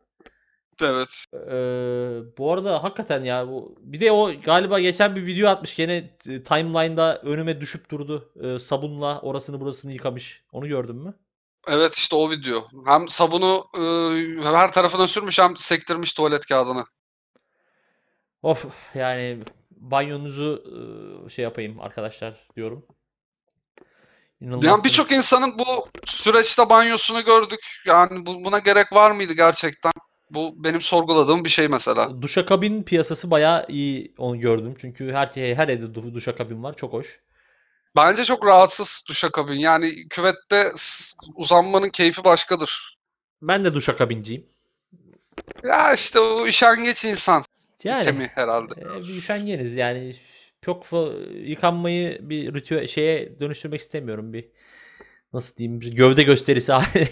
Evet. Ee, bu arada hakikaten ya bu bir de o galiba geçen bir video atmış gene t- timeline'da önüme düşüp durdu. Ee, sabunla orasını burasını yıkamış. Onu gördün mü? Evet işte o video. Hem sabunu e, her tarafına sürmüş hem sektirmiş tuvalet kağıdını. Of yani banyonuzu e, şey yapayım arkadaşlar diyorum. Yani İnanılmazsınız. birçok insanın bu süreçte banyosunu gördük. Yani bu, buna gerek var mıydı gerçekten? Bu benim sorguladığım bir şey mesela. Duşakabin piyasası bayağı iyi onu gördüm. Çünkü her her evde du- duşakabin var. Çok hoş. Bence çok rahatsız duşakabin. Yani küvette uzanmanın keyfi başkadır. Ben de duşakabinciyim. Ya işte o üşengeç insan Yani itemi herhalde. e, bir üşengeniz yani çok yıkanmayı bir ritüel şeye dönüştürmek istemiyorum bir nasıl diyeyim bir gövde gösterisi haline.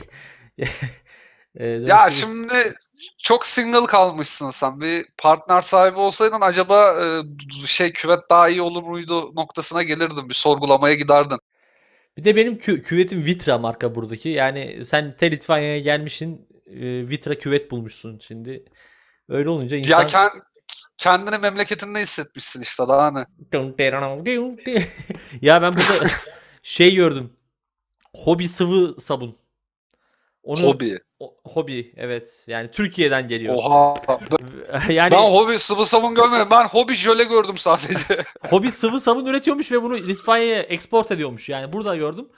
E, Ya şimdi çok single kalmışsın sen. Bir partner sahibi olsaydın acaba e, şey küvet daha iyi olur muydu noktasına gelirdin. Bir sorgulamaya giderdin. Bir de benim kü- küvetim Vitra marka buradaki. Yani sen te Litvanya'ya gelmişsin e, Vitra küvet bulmuşsun şimdi. Öyle olunca insan Ya ken- kendini memleketinde hissetmişsin işte daha ne. Ya ben burada şey gördüm. Hobi sıvı sabun. Onu Hobi. o- hobi evet. Yani Türkiye'den geliyor. Oha. Yani Ben hobi sıvı sabun görmedim. Ben hobi jöle gördüm sadece. hobi sıvı sabun üretiyormuş ve bunu Litvanya'ya export ediyormuş. Yani burada gördüm.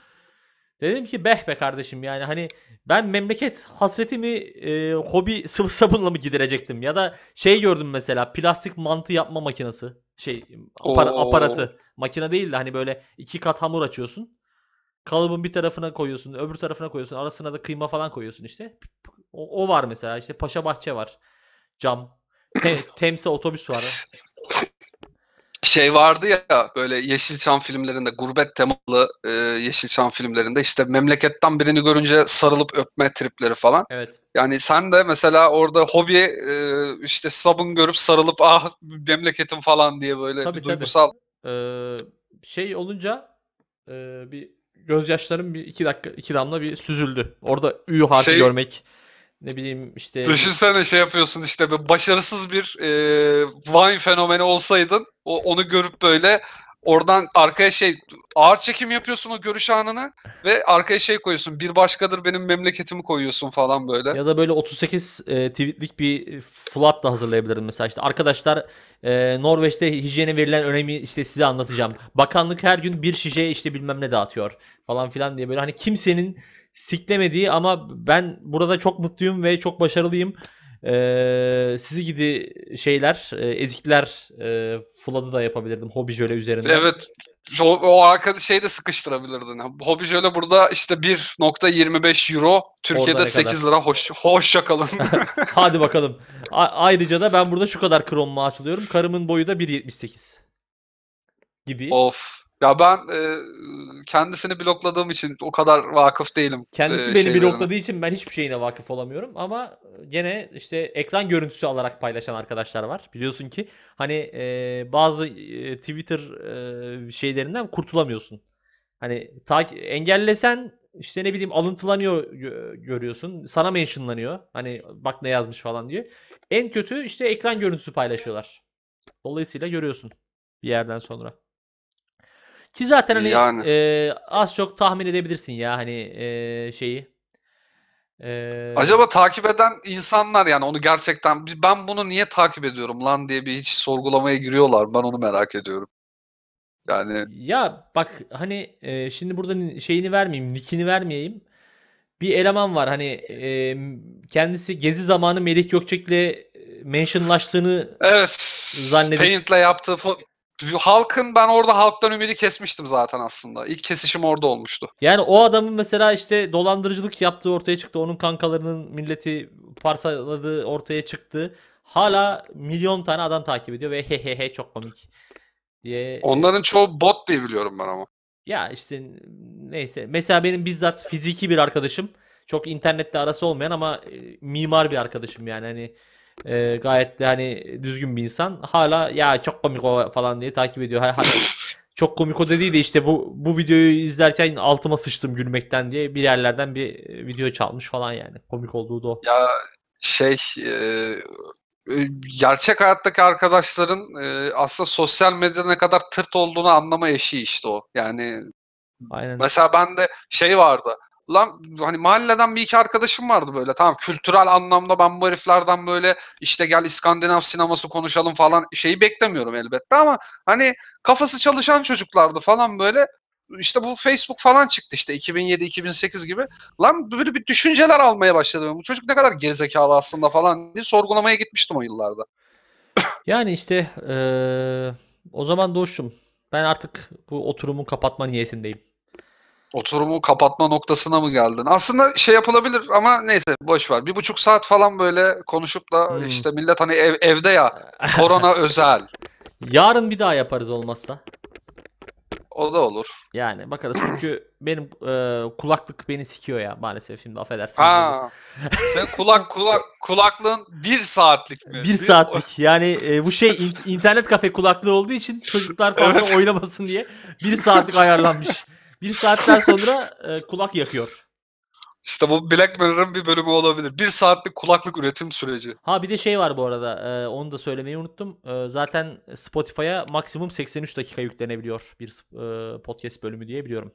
Dedim ki beh be kardeşim yani hani ben memleket hasretimi e, hobi sıvı sabunla mı giderecektim? Ya da şey gördüm mesela plastik mantı yapma makinesi şey Oo. aparatı. Makine değil de hani böyle iki kat hamur açıyorsun kalıbın bir tarafına koyuyorsun öbür tarafına koyuyorsun arasına da kıyma falan koyuyorsun işte. O, o var mesela işte Paşa Bahçe var cam Te- Temsa otobüs var Şey vardı ya böyle Yeşilçam filmlerinde gurbet temalı e, Yeşilçam filmlerinde işte memleketten birini görünce sarılıp öpme tripleri falan. evet Yani sen de mesela orada hobi e, işte sabun görüp sarılıp ah memleketim falan diye böyle Tabii, bir tabii. duygusal Ee, şey olunca e, bir gözyaşlarım bir iki dakika iki damla bir süzüldü. Orada Ü harfi Şey- görmek ne bileyim işte Düşünsene şey yapıyorsun işte böyle başarısız bir e, Vine fenomeni olsaydın o, onu görüp böyle oradan arkaya şey ağır çekim yapıyorsun o görüş anını ve arkaya şey koyuyorsun bir başkadır benim memleketimi koyuyorsun falan böyle. ya da böyle 38 e, tweetlik bir flood da hazırlayabilirim mesela işte arkadaşlar Ee, Norveç'te hijyene verilen önemi işte size anlatacağım. Bakanlık her gün bir şişe işte bilmem ne dağıtıyor falan filan diye böyle hani kimsenin siklemediği ama ben burada çok mutluyum ve çok başarılıyım. Ee, sizi gidi şeyler, e, ezikler e, Flood'ı da yapabilirdim hobi jöle üzerinden. Evet. O, o arkada şey de sıkıştırabilirdin. Hobi şöyle burada işte 1.25 euro, Türkiye'de Orada ne 8 lira. Hoş, hoşça kalın. Hadi bakalım. A- ayrıca da ben burada şu kadar krom maaş alıyorum. Karımın boyu da 1.78 gibi. of. Ya ben e, kendisini blokladığım için o kadar vakıf değilim. Kendisi e, beni blokladığı için ben hiçbir şeyine vakıf olamıyorum ama gene işte ekran görüntüsü alarak paylaşan arkadaşlar var. Biliyorsun ki hani e, bazı e, Twitter e, şeylerinden kurtulamıyorsun. Hani ta- engellesen işte ne bileyim alıntılanıyor gö- görüyorsun. Sana mentionlanıyor. Hani bak ne yazmış falan diyor. En kötü işte ekran görüntüsü paylaşıyorlar. Dolayısıyla görüyorsun bir yerden sonra. Ki zaten hani Yani. e, az çok tahmin edebilirsin ya hani e, şeyi. E, Acaba takip eden insanlar yani onu gerçekten ben bunu niye takip ediyorum lan diye bir hiç sorgulamaya giriyorlar. Ben onu merak ediyorum. Yani ya bak hani e, şimdi burada ni- şeyini vermeyeyim, nickini vermeyeyim. Bir eleman var hani e, kendisi gezi zamanı Melih Gökçek'le e, mentionlaştığını evet Zannedip- Paint'le yaptığı fo- halkın ben orada halktan ümidi kesmiştim zaten aslında. İlk kesişim orada olmuştu. Yani o adamın mesela işte dolandırıcılık yaptığı ortaya çıktı. Onun kankalarının milleti parsaladığı ortaya çıktı. Hala milyon tane adam takip ediyor ve he he he çok komik diye. Onların çoğu bot diye biliyorum ben ama. Ya işte neyse. Mesela benim bizzat fiziki bir arkadaşım. Çok internette arası olmayan ama e, mimar bir arkadaşım yani hani e, gayet de hani düzgün bir insan. Hala ya çok komik o falan diye takip ediyor. Ha- ha- çok komik o dediği de işte bu bu videoyu izlerken altıma sıçtım gülmekten diye bir yerlerden bir e, video çalmış falan yani. Komik olduğu da o. Ya şey e, e, gerçek hayattaki arkadaşların e, aslında sosyal medyada ne kadar tırt olduğunu anlama eşiği işte o. Yani Aynen. Mesela bende şey vardı. Lan hani mahalleden bir iki arkadaşım vardı böyle. Tamam kültürel anlamda ben bu heriflerden böyle işte gel İskandinav sineması konuşalım falan şeyi beklemiyorum elbette ama hani kafası çalışan çocuklardı falan böyle. İşte bu Facebook falan çıktı işte 2007-2008 gibi. Lan böyle bir düşünceler almaya başladım. Bu çocuk ne kadar gerizekalı aslında falan diye sorgulamaya gitmiştim o yıllarda. Yani işte eee, o zaman Doğuş'um ben artık bu oturumu kapatma niyetindeyim. Oturumu kapatma noktasına mı geldin? Aslında şey yapılabilir ama neyse boş ver. Bir buçuk saat falan böyle konuşup da Hmm. işte millet hani ev- evde ya korona özel. Yarın bir daha yaparız olmazsa. O da olur. Yani bakarız çünkü benim e, kulaklık beni sikiyor ya maalesef şimdi affedersiniz. Ha. Sen kulak kulak kulaklığın bir saatlik mi? Bir saatlik yani e, bu şey in- internet kafe kulaklığı olduğu için çocuklar fazla Evet. oynamasın diye bir saatlik ayarlanmış. Bir saatten sonra e, kulak yakıyor. İşte bu Black Mirror'ın bir bölümü olabilir. Bir saatlik kulaklık üretim süreci. Ha bir de şey var bu arada e, onu da söylemeyi unuttum. E, zaten Spotify'a maksimum 83 dakika yüklenebiliyor bir e, podcast bölümü diye biliyorum.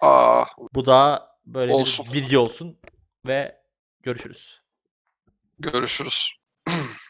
Aa, Bu da böyle Olsun. bir bilgi olsun ve görüşürüz. görüşürüz.